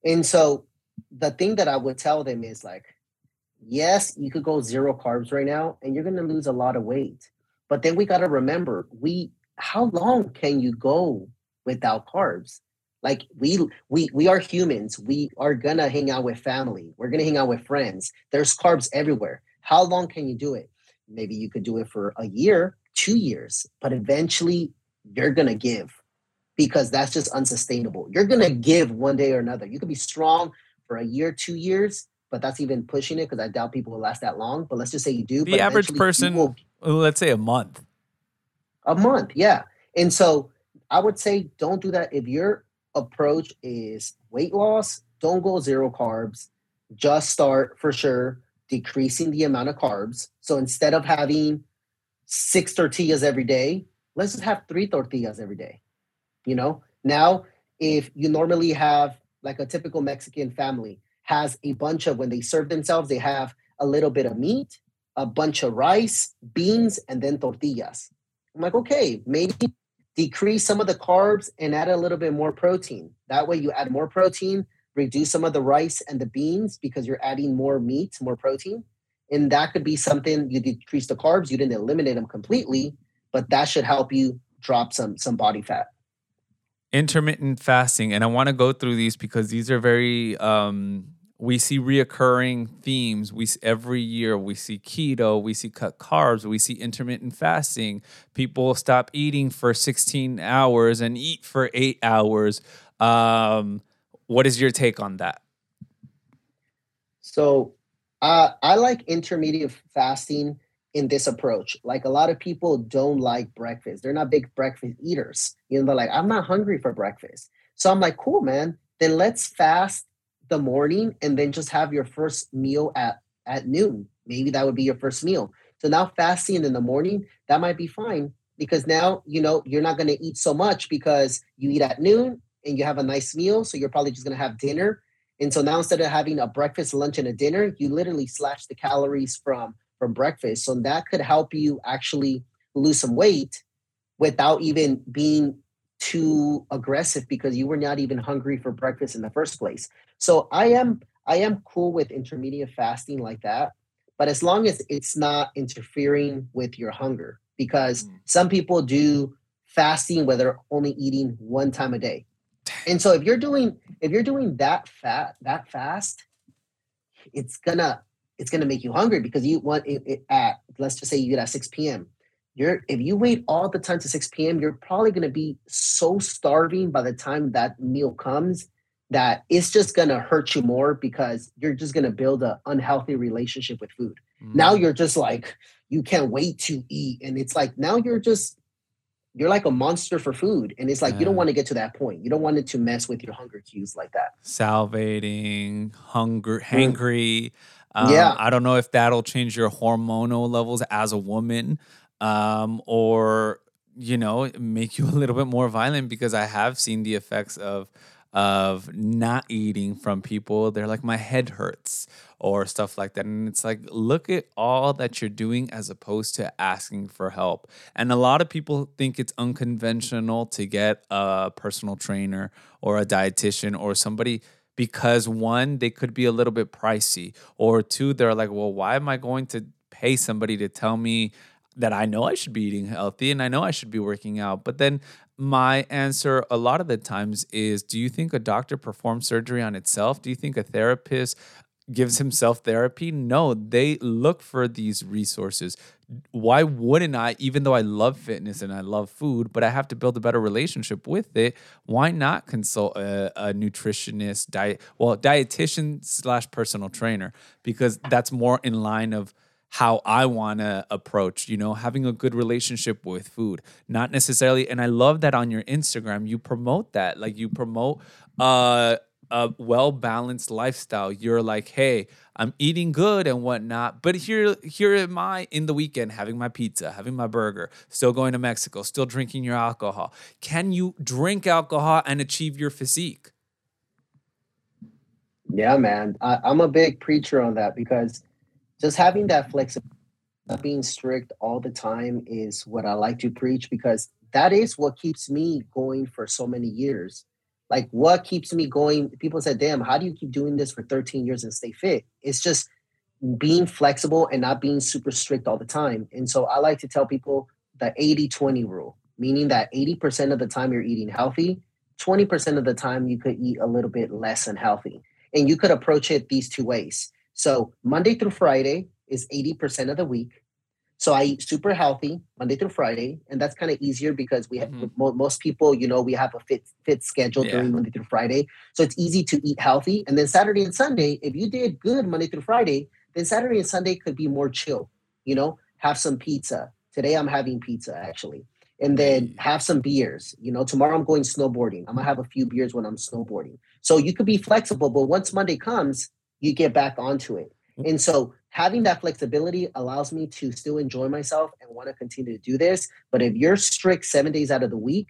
And so the thing that I would tell them is like, yes, you could go zero carbs right now and you're going to lose a lot of weight. But then we got to remember, we how long can you go without carbs? Like we we we are humans. We are to hang out with family. We're to hang out with friends. There's carbs everywhere. How long can you do it? Maybe you could do it for a year, 2 years, but eventually you're to give because that's just unsustainable. You're to give one day or another. You could be strong for a year, two years, but that's even pushing it because I doubt people will last that long. But let's just say you do. The average person, will, let's say a month. A month, yeah. And so I would say don't do that. If your approach is weight loss, don't go zero carbs. Just start for sure decreasing the amount of carbs. So instead of having six tortillas every day, let's just have three tortillas every day you know now if you normally have like a typical mexican family has a bunch of when they serve themselves they have a little bit of meat a bunch of rice beans and then tortillas i'm like okay maybe decrease some of the carbs and add a little bit more protein. That way you add more protein reduce some of the rice and the beans because you're adding more meat more protein. And that could be something you decrease the carbs you didn't eliminate them completely but that should help you drop some some body fat. Intermittent fasting, and I want to go through these because these are very um, we see reoccurring themes. We every year we see keto, we see cut carbs, we see intermittent fasting. People stop eating for 16 hours and eat for eight hours. Um, what is your take on that? So, uh, I like intermediate fasting in this approach. Like a lot of people don't like breakfast. They're not big breakfast eaters. You know, they're like, I'm not hungry for breakfast. So I'm like, cool, man. Then let's fast the morning and then just have your first meal at at noon. Maybe that would be your first meal. So now fasting in the morning, that might be fine because now you know you're not going to eat so much because you eat at noon and you have a nice meal. So you're probably just going to have dinner. And so now instead of having a breakfast, lunch, and a dinner, you literally slash the calories from from breakfast. So that could help you actually lose some weight without even being too aggressive because you were not even hungry for breakfast in the first place. So I am I am cool with intermediate fasting like that, but as long as it's not interfering with your hunger because mm. some people do fasting where they're only eating one time a day. And so if you're doing if you're doing that fat that fast, it's gonna it's to make you hungry because you want it, it, at let's just say you get at 6 p.m you're if you wait all the time to 6 p.m you're probably to be so starving by the time that meal comes that it's just going to hurt you more because you're just going to build an unhealthy relationship with food mm. now you're just like you can't wait to eat and it's like now you're just you're like a monster for food and it's like yeah. you don't want to get to that point you don't want it to mess with your hunger cues like that salivating hunger hangry mm. Um, yeah. I don't know if that'll change your hormonal levels as a woman um, or, you know, make you a little bit more violent because I have seen the effects of of not eating from people. They're like, my head hurts or stuff like that. And it's like, look at all that you're doing as opposed to asking for help. And a lot of people think it's unconventional to get a personal trainer or a dietitian or somebody because one, they could be a little bit pricey, or two, they're like, well, why am I going to pay somebody to tell me that I know I should be eating healthy and I know I should be working out? But then my answer a lot of the times is do you think a doctor performs surgery on itself? Do you think a therapist gives himself therapy? No, they look for these resources. Why wouldn't I, even though I love fitness and I love food, but I have to build a better relationship with it? Why not consult a, a nutritionist, diet, well, dietitian slash personal trainer? Because that's more in line of how I want to approach, you know, having a good relationship with food. Not necessarily, and I love that on your Instagram, you promote that. Like you promote uh, a well balanced lifestyle. You're like, hey, I'm eating good and whatnot, but here, here am I in the weekend having my pizza, having my burger, still going to Mexico, still drinking your alcohol. Can you drink alcohol and achieve your physique? Yeah, man. I, I'm a big preacher on that because just having that flexibility, being strict all the time is what I like to preach because that is what keeps me going for so many years. Like what keeps me going? People said, "Damn, how do you keep doing this for 13 years and stay fit?" It's just being flexible and not being super strict all the time. And so I like to tell people the 80-20 rule, meaning that 80% of the time you're eating healthy, 20% of the time you could eat a little bit less unhealthy. And you could approach it these two ways. So Monday through Friday is 80% of the week. So I eat super healthy Monday through Friday, and that's kind of easier because we have mm-hmm. most people, you know, we have a fit fit schedule yeah. during Monday through Friday, so it's easy to eat healthy. And then Saturday and Sunday, if you did good Monday through Friday, then Saturday and Sunday could be more chill. You know, have some pizza. Today I'm having pizza actually, and then have some beers. You know, tomorrow I'm going snowboarding. I'm gonna have a few beers when I'm snowboarding. So you could be flexible, but once Monday comes, you get back onto it. Mm. And so having that flexibility allows me to still enjoy myself and want to continue to do this. But if you're strict seven days out of the week,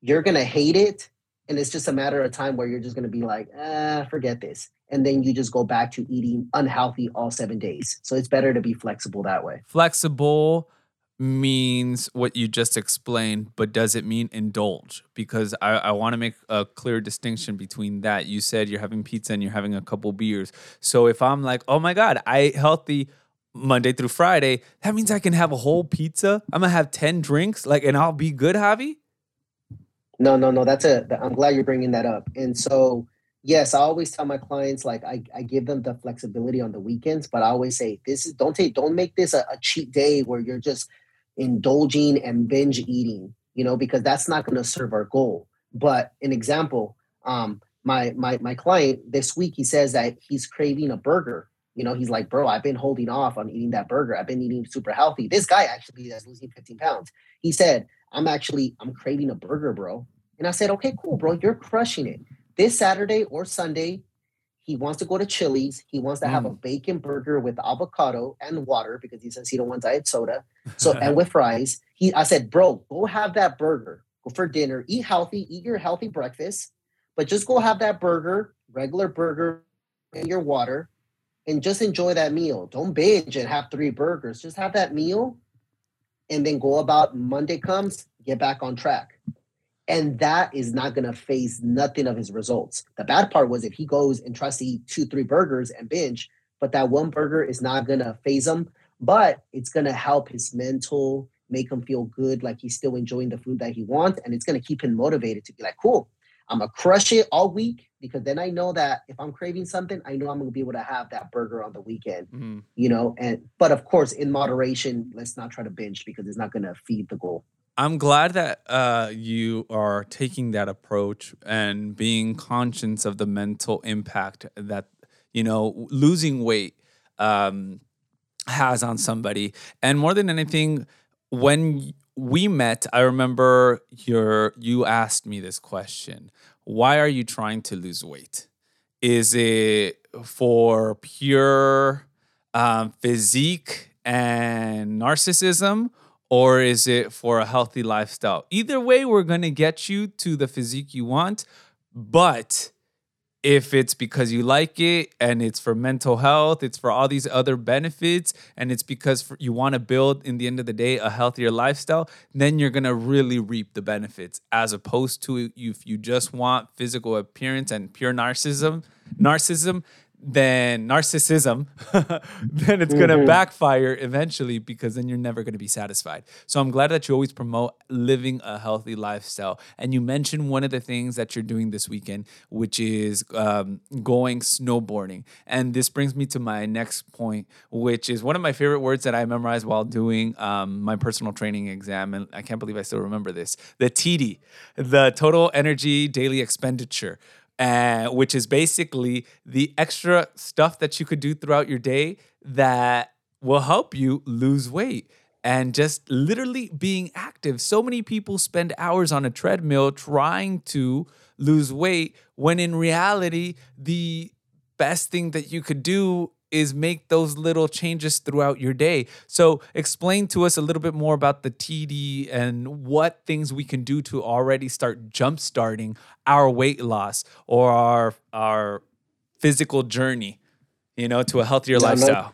you're going to hate it. And it's just a matter of time where you're just going to be like, ah, forget this. And then you just go back to eating unhealthy all seven days. So it's better to be flexible that way. Flexible means what you just explained, but does it mean indulge? Because I, I want to make a clear distinction between that. You said you're having pizza and you're having a couple beers. So if I'm like, oh my God, I ate healthy Monday through Friday, that means I can have a whole pizza. I'm gonna have 10 drinks, like, and I'll be good, Javi? No, no, no. That's a I'm glad you're bringing that up. And so yes, I always tell my clients like I, I give them the flexibility on the weekends, but I always say this is don't take don't make this a, a cheat day where you're just indulging and binge eating, you know, because that's not going to serve our goal. But an example, um, my my my client this week he says that he's craving a burger. You know, he's like, bro, I've been holding off on eating that burger. I've been eating super healthy. This guy actually is losing 15 pounds. He said, I'm actually I'm craving a burger, bro. And I said, okay, cool, bro. You're crushing it. This Saturday or Sunday, he wants to go to Chili's. He wants to mm. have a mm. bacon burger with avocado and water because he says he don't want to diet soda. So and with fries. He I said, bro, go have that burger. Go for dinner. Eat healthy. Eat your healthy breakfast. But just go have that burger, regular burger, and your water, and just enjoy that meal. Don't binge and have three burgers. Just have that meal, and then go about. Monday comes, get back on track. And that is not going to faze nothing of his results. The bad part was if he goes and tries to eat two, three burgers and binge, but that one burger is not going to faze him, but it's going to help his mental, make him feel good, like he's still enjoying the food that he wants. And it's going to keep him motivated to be like, cool, I'm going to crush it all week because then I know that if I'm craving something, I know I'm going to be able to have that burger on the weekend, mm-hmm. you know, and, but of course, in moderation, let's not try to binge because it's not going to feed the goal. I'm glad that uh, you are taking that approach and being conscious of the mental impact that you know losing weight um, has on somebody. And more than anything, when we met, I remember your you asked me this question: Why are you trying to lose weight? Is it for pure um, physique and narcissism? Or is it for a healthy lifestyle? Either way, we're going to get you to the physique you want. But if it's because you like it and it's for mental health, it's for all these other benefits, and it's because you want to build, in the end of the day, a healthier lifestyle, then you're going to really reap the benefits as opposed to if you just want physical appearance and pure narcissism, narcissism, then narcissism, then it's going to mm-hmm. backfire eventually because then you're never going to be satisfied. So I'm glad that you always promote living a healthy lifestyle. And you mentioned one of the things that you're doing this weekend, which is um, going snowboarding. And this brings me to my next point, which is one of my favorite words that I memorized while doing um, my personal training exam. And I can't believe I still remember this the TD, the total energy daily expenditure uh, which is basically the extra stuff that you could do throughout your day that will help you lose weight and just literally being active. So many people spend hours on a treadmill trying to lose weight when in reality, the best thing that you could do is make those little changes throughout your day. So, explain to us a little bit more about the TD and what things we can do to already start jump starting our weight loss or our our physical journey, you know, to a healthier no, lifestyle.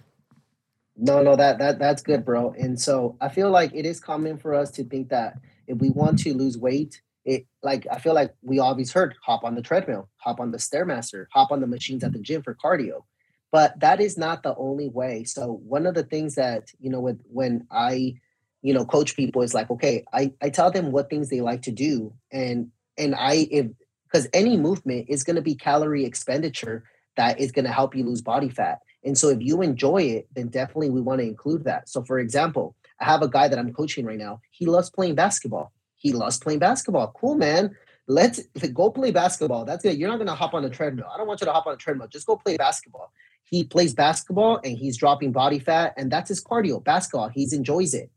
No, no, that that that's good, bro. And so I feel like it is common for us to think that if we want to lose weight, it like I feel like we always heard hop on the treadmill, hop on the stairmaster, hop on the machines at the gym for cardio but that is not the only way. So one of the things that you know with when i you know coach people is like okay i i tell them what things they like to do and and i if because any movement is going to be calorie expenditure that is going to help you lose body fat. And so if you enjoy it then definitely we want to include that. So for example i have a guy that i'm coaching right now. He loves playing basketball. He loves playing basketball. Cool man. Let's go play basketball. That's it you're not going to hop on a treadmill. I don't want you to hop on a treadmill. Just go play basketball he plays basketball and he's dropping body fat and that's his cardio. Basketball he enjoys it.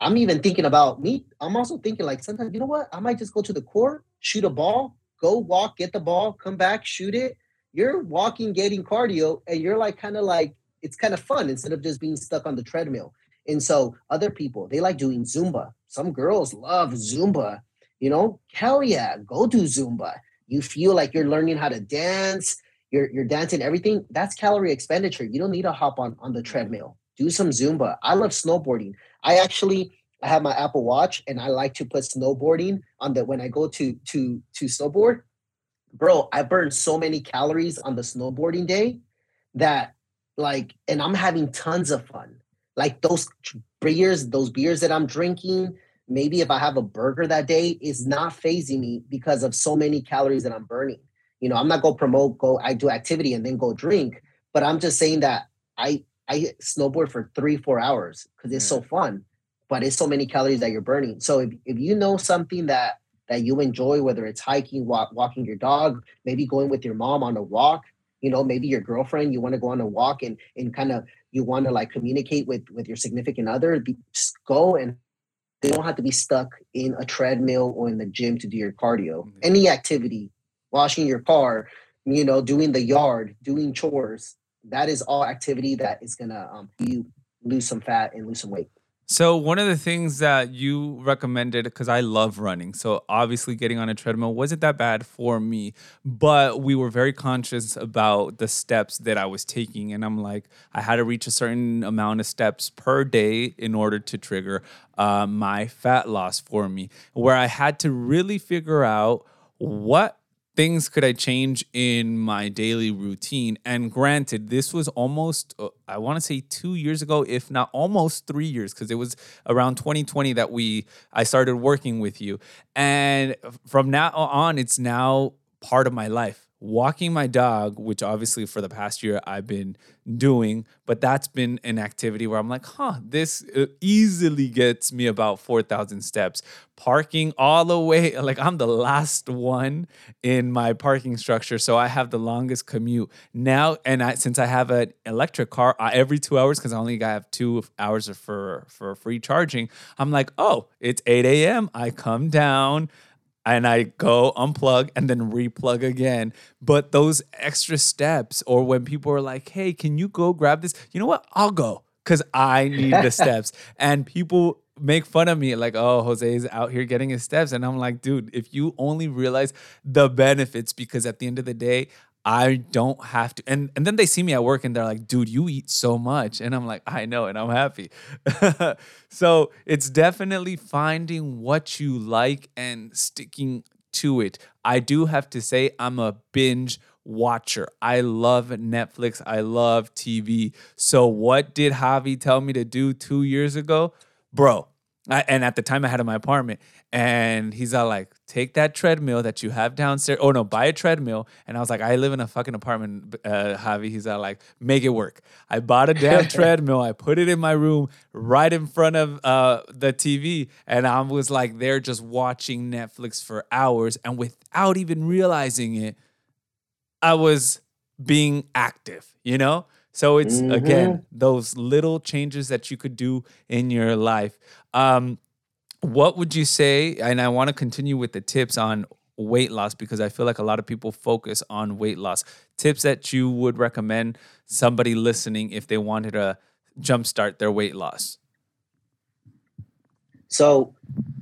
I'm even thinking about me. I'm also thinking like sometimes you know what? I might just go to the court shoot a ball go walk get the ball come back shoot it. You're walking getting cardio and you're like kind of like it's kind of fun instead of just being stuck on the treadmill. And so other people they like doing zumba. Some girls love zumba you know? Hell yeah go do zumba. You feel like you're learning how to dance you're you're dancing everything that's calorie expenditure. You don't need to hop on on the mm-hmm. treadmill. Do some zumba. I love snowboarding. I actually i have my apple watch and i like to put snowboarding on the when i go to to to snowboard bro i burn so many calories on the snowboarding day that like and i'm having tons of fun. Like those beers those beers that i'm drinking maybe if i have a burger that day is not fazing me because of so many calories that i'm burning you know, I'm not gonna promote go I do activity and then go drink, but I'm just saying that I I snowboard for three, four hours because it's yeah. so fun, but it's so many calories that you're burning. So if, if you know something that that you enjoy, whether it's hiking, walk, walking your dog, maybe going with your mom on a walk, you know, maybe your girlfriend, you want to go on a walk and and kind of you want to like communicate with with your significant other, be, just go and they don't have to be stuck in a treadmill or in the gym to do your cardio. Mm-hmm. Any activity washing your car, you know, doing the yard, doing chores. That is all activity that is gonna um, you lose some fat and lose some weight. So one of the things that you recommended, because I love running, so obviously getting on a treadmill wasn't that bad for me, but we were very conscious about the steps that I was taking, and I'm like, I had to reach a certain amount of steps per day in order to trigger uh, my fat loss for me, where I had to really figure out what things could I change in my daily routine? And granted, this was almost, uh, I want to say two years ago, if not almost three years, because it was around 2020 that we, I started working with you. And from now on, it's now part of my life walking my dog, which obviously for the past year I've been doing, but that's been an activity where I'm like, huh, this uh, easily gets me about 4,000 steps. Parking all the way, like I'm the last one in my parking structure, so I have the longest commute now. And I, since I have an electric car uh, every two hours, because I only have two hours for for free charging, I'm like, oh, it's 8 a.m. I come down and I go unplug and then replug again. But those extra steps, or when people are like, hey, can you go grab this? You know what? I'll go because I need the steps. And people make fun of me like, oh, Jose is out here getting his steps. And I'm like, dude, if you only realize the benefits, because at the end of the day, I don't have to. And and then they see me at work and they're like, dude, you eat so much. And I'm like, I know, and I'm happy. so it's definitely finding what you like and sticking to it. I do have to say, I'm a binge watcher. I love Netflix. I love TV. So what did Javi tell me to do two years ago? Bro, I, and at the time I had in my apartment, and he's all like, take that treadmill that you have downstairs. Oh no, buy a treadmill. And I was like, I live in a fucking apartment, uh, Javi. He's all like, make it work. I bought a damn treadmill. I put it in my room right in front of uh, the TV. And I was like there just watching Netflix for hours. And without even realizing it, I was being active, you know? So it's mm-hmm. again those little changes that you could do in your life. Um, what would you say? And I want to continue with the tips on weight loss because I feel like a lot of people focus on weight loss. Tips that you would recommend somebody listening if they wanted to jumpstart their weight loss. So,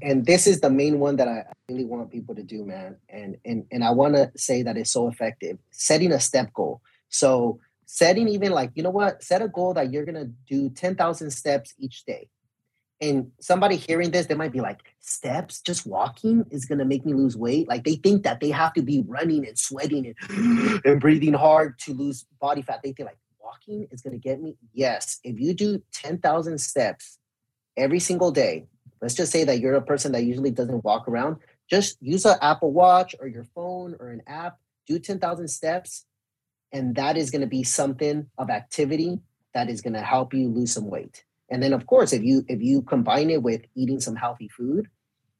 and this is the main one that I really want people to do, man. And and and I want to say that it's so effective. Setting a step goal. So setting even like you know what? Set a goal that you're gonna do 10,000 steps each day. And somebody hearing this they might be like steps? Just walking is gonna make me lose weight? Like they think that they have to be running and sweating and, and breathing hard to lose body fat. They think like walking is gonna get me? Yes if you do 10,000 steps every single day let's just say that you're a person that usually doesn't walk around just use an apple watch or your phone or an app do 10,000 steps and that is going to be something of activity that is going to help you lose some weight and then of course if you if you combine it with eating some healthy food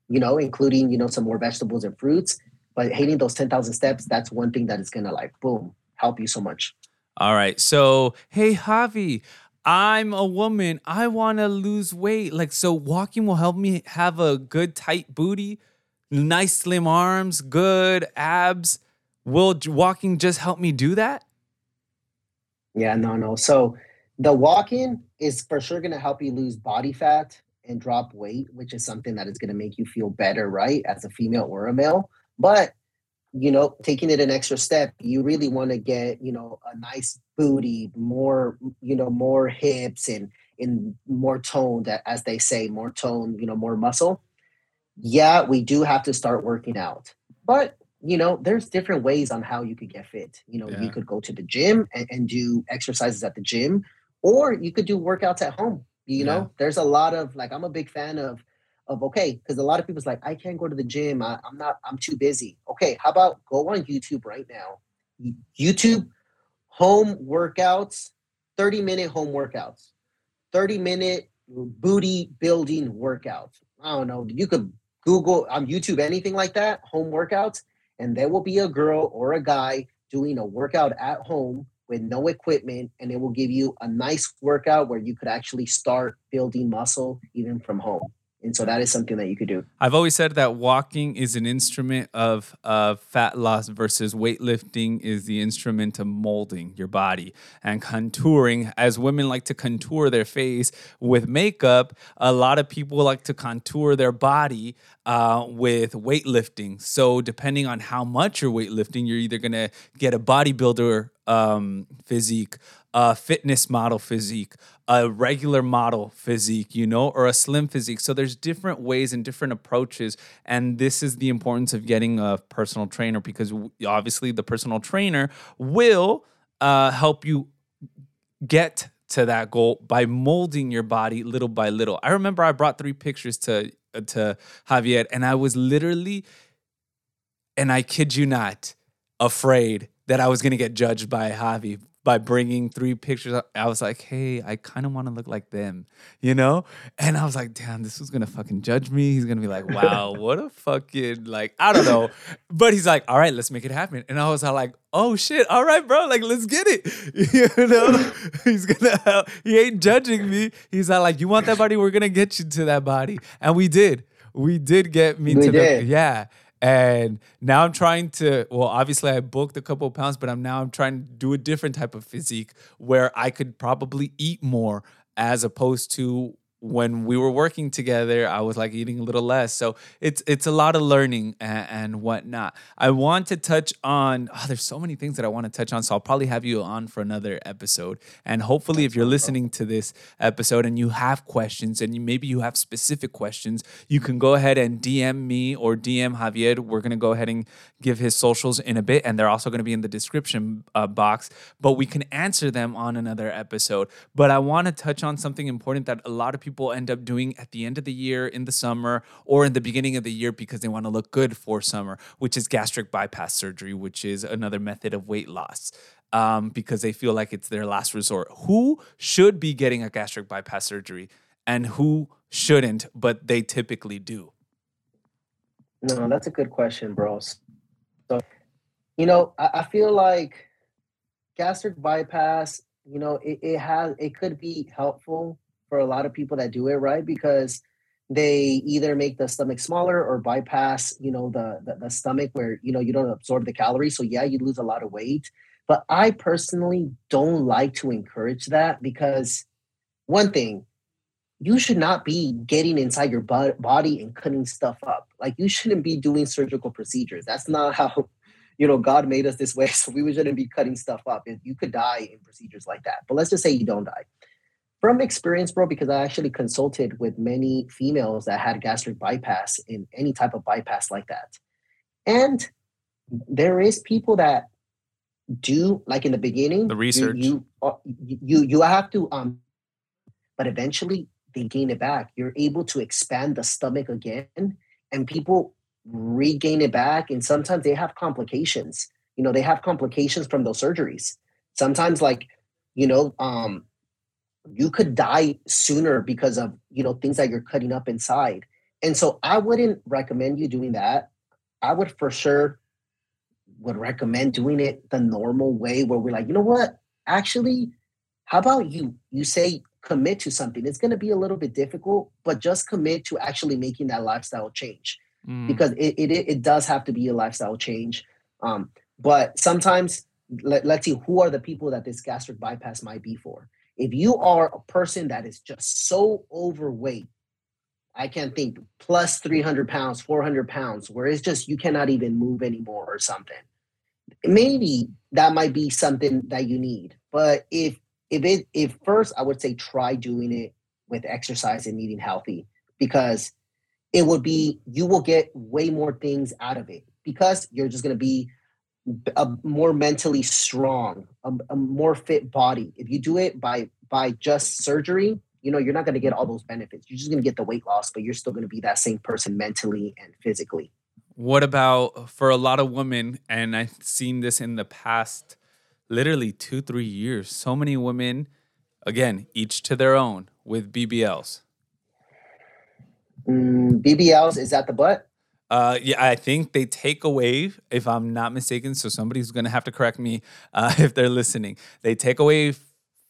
you know including you know some more vegetables and fruits but hitting those 10,000 steps that's one thing that is going to like boom help you so much all right so hey javi I'm a woman. I want to lose weight. Like, so walking will help me have a good, tight booty, nice, slim arms, good abs. Will walking just help me do that? Yeah, no, no. So the walking is for sure going to help you lose body fat and drop weight, which is something that is going to make you feel better, right? As a female or a male. But, you know, taking it an extra step, you really want to get, you know, a nice booty, more, you know, more hips and in more tone that as they say, more tone, you know, more muscle. Yeah, we do have to start working out. But you know, there's different ways on how you could get fit. You know, yeah. you could go to the gym and, and, do exercises at the gym, or you could do workouts at home. You yeah. know, there's a lot of like I'm a big fan of of okay, because a lot of people's like, I can't go to the gym. I, I'm not, I'm too busy. Okay, how about go on YouTube right now? YouTube home workouts, 30 minute home workouts, 30 minute booty building workouts. I don't know. You could Google on YouTube anything like that, home workouts and there will be a girl or a guy doing a workout at home with no equipment and it will give you a nice workout where you could actually start building muscle even from home and so that is something that you could do. I've always said that walking is an instrument of, fat loss versus weightlifting is the instrument of molding your body and contouring. As women like to contour their face with makeup, a lot of people like to contour their body uh, with weightlifting. So, depending on how much you're weightlifting, you're either going to get a bodybuilder um, physique, a fitness model physique, a regular model physique, you know, or a slim physique. So there's different ways and different approaches. And this is the importance of getting a personal trainer because obviously the personal trainer will uh, help you get to that goal by molding your body little by little. I remember I brought three pictures to uh, to Javier and I was literally and I kid you not afraid that I was going to get judged by Javi by bringing three pictures. I was like, hey, I kind of want to look like them, you know? And I was like, damn, this is gonna fucking judge me. He's gonna be like, wow, what a fucking, like, I don't know. But he's like, all right, let's make it happen. And I was like, oh shit, all right, bro, like, let's get it. you know? he's gonna help. He ain't judging me. He's not like, you want that body? We're gonna get you to that body. And we did. We did get me we to did. the, yeah. And now I'm trying to, well, obviously I booked a couple of pounds, but I'm now I'm trying to do a different type of physique where I could probably eat more as opposed to when we were working together, I was like eating a little less. So it's it's a lot of learning and, and whatnot. I want to touch on. Oh, there's so many things that I want to touch on. So I'll probably have you on for another episode. And hopefully, if you're listening to this episode and you have questions and you, maybe you have specific questions, you can go ahead and DM me or DM Javier. We're gonna go ahead and give his socials in a bit, and they're also gonna be in the description uh, box. But we can answer them on another episode. But I want to touch on something important that a lot of people people end up doing at the end of the year, in the summer, or in the beginning of the year because they want to look good for summer, which is gastric bypass surgery, which is another method of weight loss. Um, because they feel like it's their last resort. Who should be getting a gastric bypass surgery and who shouldn't, but they typically do? No, that's a good question, bro. You know, I, I feel like gastric bypass, you know, it, it has it could be helpful for a lot of people that do it right because they either make the stomach smaller or bypass you know the, the, the stomach where you know you don't absorb the calories. So yeah you lose a lot of weight. But i personally don't like to encourage that because one thing you should not be getting inside your body and cutting stuff up. Like you shouldn't be doing surgical procedures. That's not how you know god made us this way. So we shouldn't be cutting stuff up. You could die in procedures like that. But let's just say you don't die from experience, bro, because I actually consulted with many females that had gastric bypass in any type of bypass like that. And there is people that do like in the beginning the research. you you uh, you, you have to um but eventually they gain it back. You're able to expand the stomach again and people regain it back and sometimes they have complications. You know they have complications from those surgeries. Sometimes like you know um you could die sooner because of you know things that you're cutting up inside. And so i wouldn't recommend you doing that. I would for sure would recommend doing it the normal way where we're like you know what? Actually how about you? You say commit to something. It's going to be a little bit difficult but just commit to actually making that lifestyle change mm. because it, it it does have to be a lifestyle change. Um but sometimes let, let's see who are the people that this gastric bypass might be for if you are a person that is just so overweight, I can't think plus 300 pounds, 400 pounds, where it's just you cannot even move anymore or something. Maybe that might be something that you need. But if if it if first I would say try doing it with exercise and eating healthy because it would be you will get way more things out of it because you're just going to be a more mentally strong, a, a, more fit body. If you do it by by just surgery, you know, you're not going to get all those benefits. You're just going to get the weight loss, but you're still going to be that same person mentally and physically. What about for a lot of women, and I've seen this in the past literally two, three years, so many women, again, each to their own with BBLs. Mm, BBLs, is that the butt? Uh, yeah, I think they take away, if I'm not mistaken. So somebody's gonna have to correct me uh, if they're listening. They take away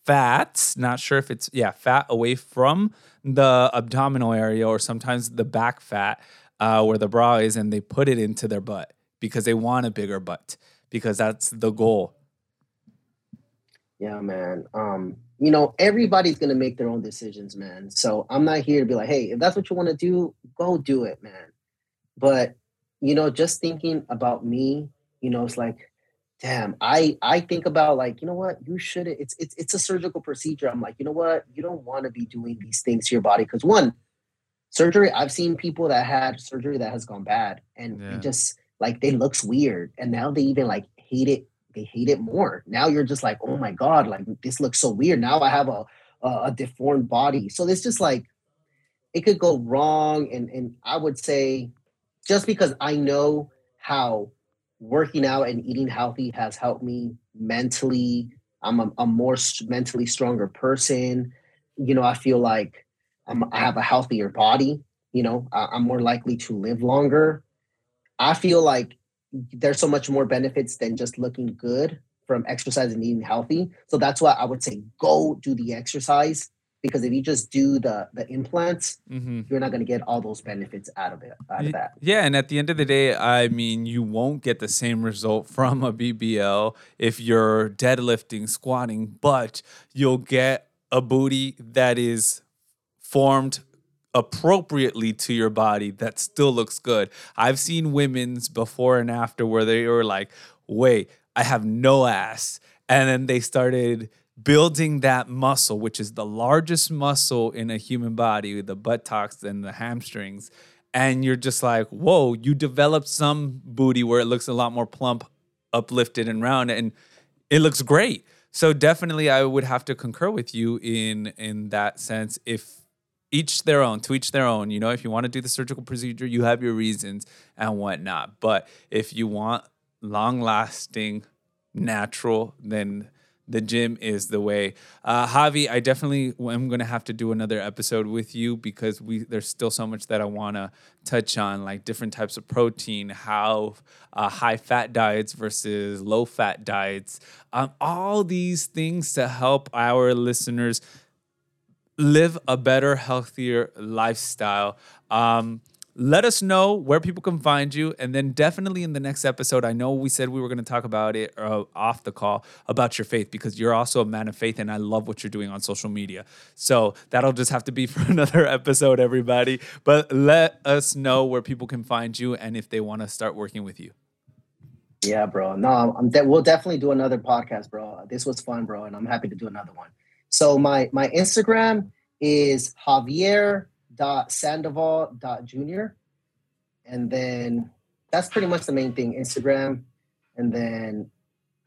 fats. Not sure if it's yeah, fat away from the abdominal area or sometimes the back fat uh, where the bra is, and they put it into their butt because they want a bigger butt because that's the goal. Yeah, man. Um, you know, everybody's gonna make their own decisions, man. So I'm not here to be like, hey, if that's what you want to do, go do it, man but you know, just thinking about me, you know, it's like, damn, I I think about like, you know what, you shouldn't. It's it's it's a surgical procedure. I'm like, you know what, you don't want to be doing these things to your body because one, surgery. I've seen people that had surgery that has gone bad, and yeah. just like they looks weird, and now they even like hate it. They hate it more. Now you're just like, oh my god, like this looks so weird. Now I have a a, a deformed body. So it's just like it could go wrong, and and I would say just because I know how working out and eating healthy has helped me mentally. I'm a, a more mentally stronger person. You know, I feel like I'm, I have a healthier body. You know, I, I'm more likely to live longer. I feel like there's so much more benefits than just looking good from exercise and eating healthy. So that's why I would say go do the exercise because if you just do the the implants mm-hmm. you're not going to get all those benefits out of it out of that yeah and at the end of the day i mean you won't get the same result from a bbl if you're deadlifting squatting but you'll get a booty that is formed appropriately to your body that still looks good. I've seen women's before and after where they were like, wait, I have no ass. And then they started building that muscle, which is the largest muscle in a human body, the buttocks and the hamstrings. And you're just like, whoa, you developed some booty where it looks a lot more plump, uplifted, and round, and it looks great. So definitely I would have to concur with you in in that sense. If each their own, to each their own. You know, if you want to do the surgical procedure, you have your reasons and whatnot. But if you want long lasting, natural, then the gym is the way. Uh, Javi, I definitely am going to have to do another episode with you because we there's still so much that I want to touch on, like different types of protein, how uh, high fat diets versus low fat diets, um, all these things to help our listeners live a better, healthier lifestyle. Um, let us know where people can find you. And then definitely in the next episode, I know we said we were going to talk about it uh, off the call about your faith because you're also a man of faith and I love what you're doing on social media. So that'll just have to be for another episode, everybody. But let us know where people can find you and if they want to start working with you. Yeah, bro. No, I'm de- we'll definitely do another podcast, bro. This was fun, bro, and I'm happy to do another one. So my my Instagram is javier.sandoval.junior. And then that's pretty much the main thing. Instagram. And then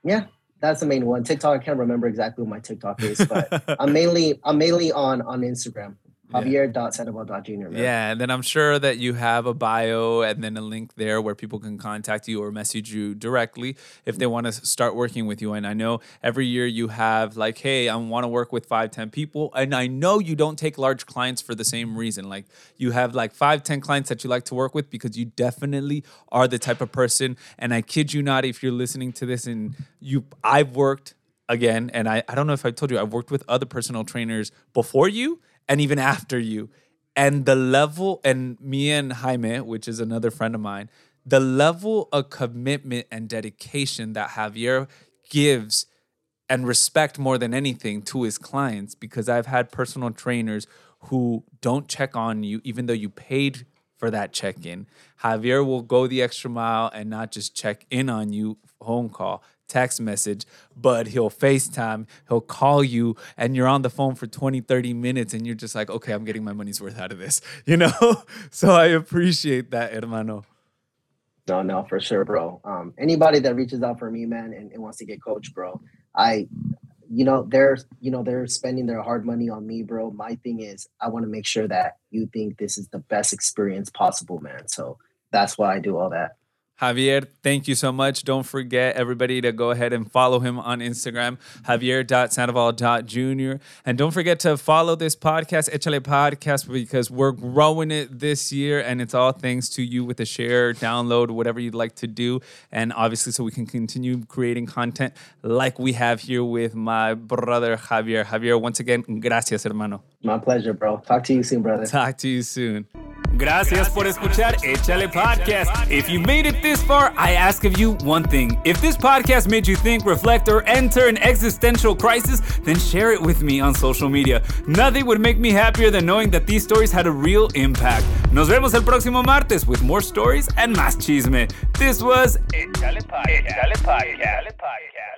yeah, that's the main one. TikTok, I can't remember exactly what my TikTok is, but I'm mainly I'm mainly on on Instagram. Javier.sandoval.junior. Yeah, and then I'm sure that you have a bio and then a link there where people can contact you or message you directly if they want to start working with you. And I know every year you have like, hey, I want to work with five, 10 people. And I know you don't take large clients for the same reason. Like you have like five, 10 clients that you like to work with because you definitely are the type of person. And I kid you not, if you're listening to this and you, I've worked again, and I, I don't know if I told you, I've worked with other personal trainers before you and even after you. And the level, and me and Jaime, which is another friend of mine, the level of commitment and dedication that Javier gives and respect more than anything to his clients because I've had personal trainers who don't check on you even though you paid for that check in. Javier will go the extra mile and not just check in on you phone call text message, but he'll FaceTime, he'll call you, and you're on the phone for 20, 30 minutes, and you're just like, okay, I'm getting my money's worth out of this, you know? so I appreciate that, hermano. No, no, for sure, bro. Um, anybody that reaches out for me, man, and, and wants to get coached, bro, I, you know, they're, you know, they're spending their hard money on me, bro. My thing is, I want to make sure that you think this is the best experience possible, man. So that's why I do all that. Javier, thank you so much. Don't forget, everybody, to go ahead and follow him on Instagram, javier.sandoval.junior. And don't forget to follow this podcast, Echale Podcast, because we're growing it this year. And it's all thanks to you with a share, download, whatever you'd like to do. And obviously, so we can continue creating content like we have here with my brother, Javier. Javier, once again, gracias, hermano. My pleasure, bro. Talk to you soon, brother. Talk to you soon. Gracias por escuchar Échale Podcast. If you made it this far, I ask of you one thing. If this podcast made you think, reflect, or enter an existential crisis, then share it with me on social media. Nothing would make me happier than knowing that these stories had a real impact. Nos vemos el próximo martes with more stories and más chisme. This was Échale Podcast. Échale Podcast. Échale Podcast.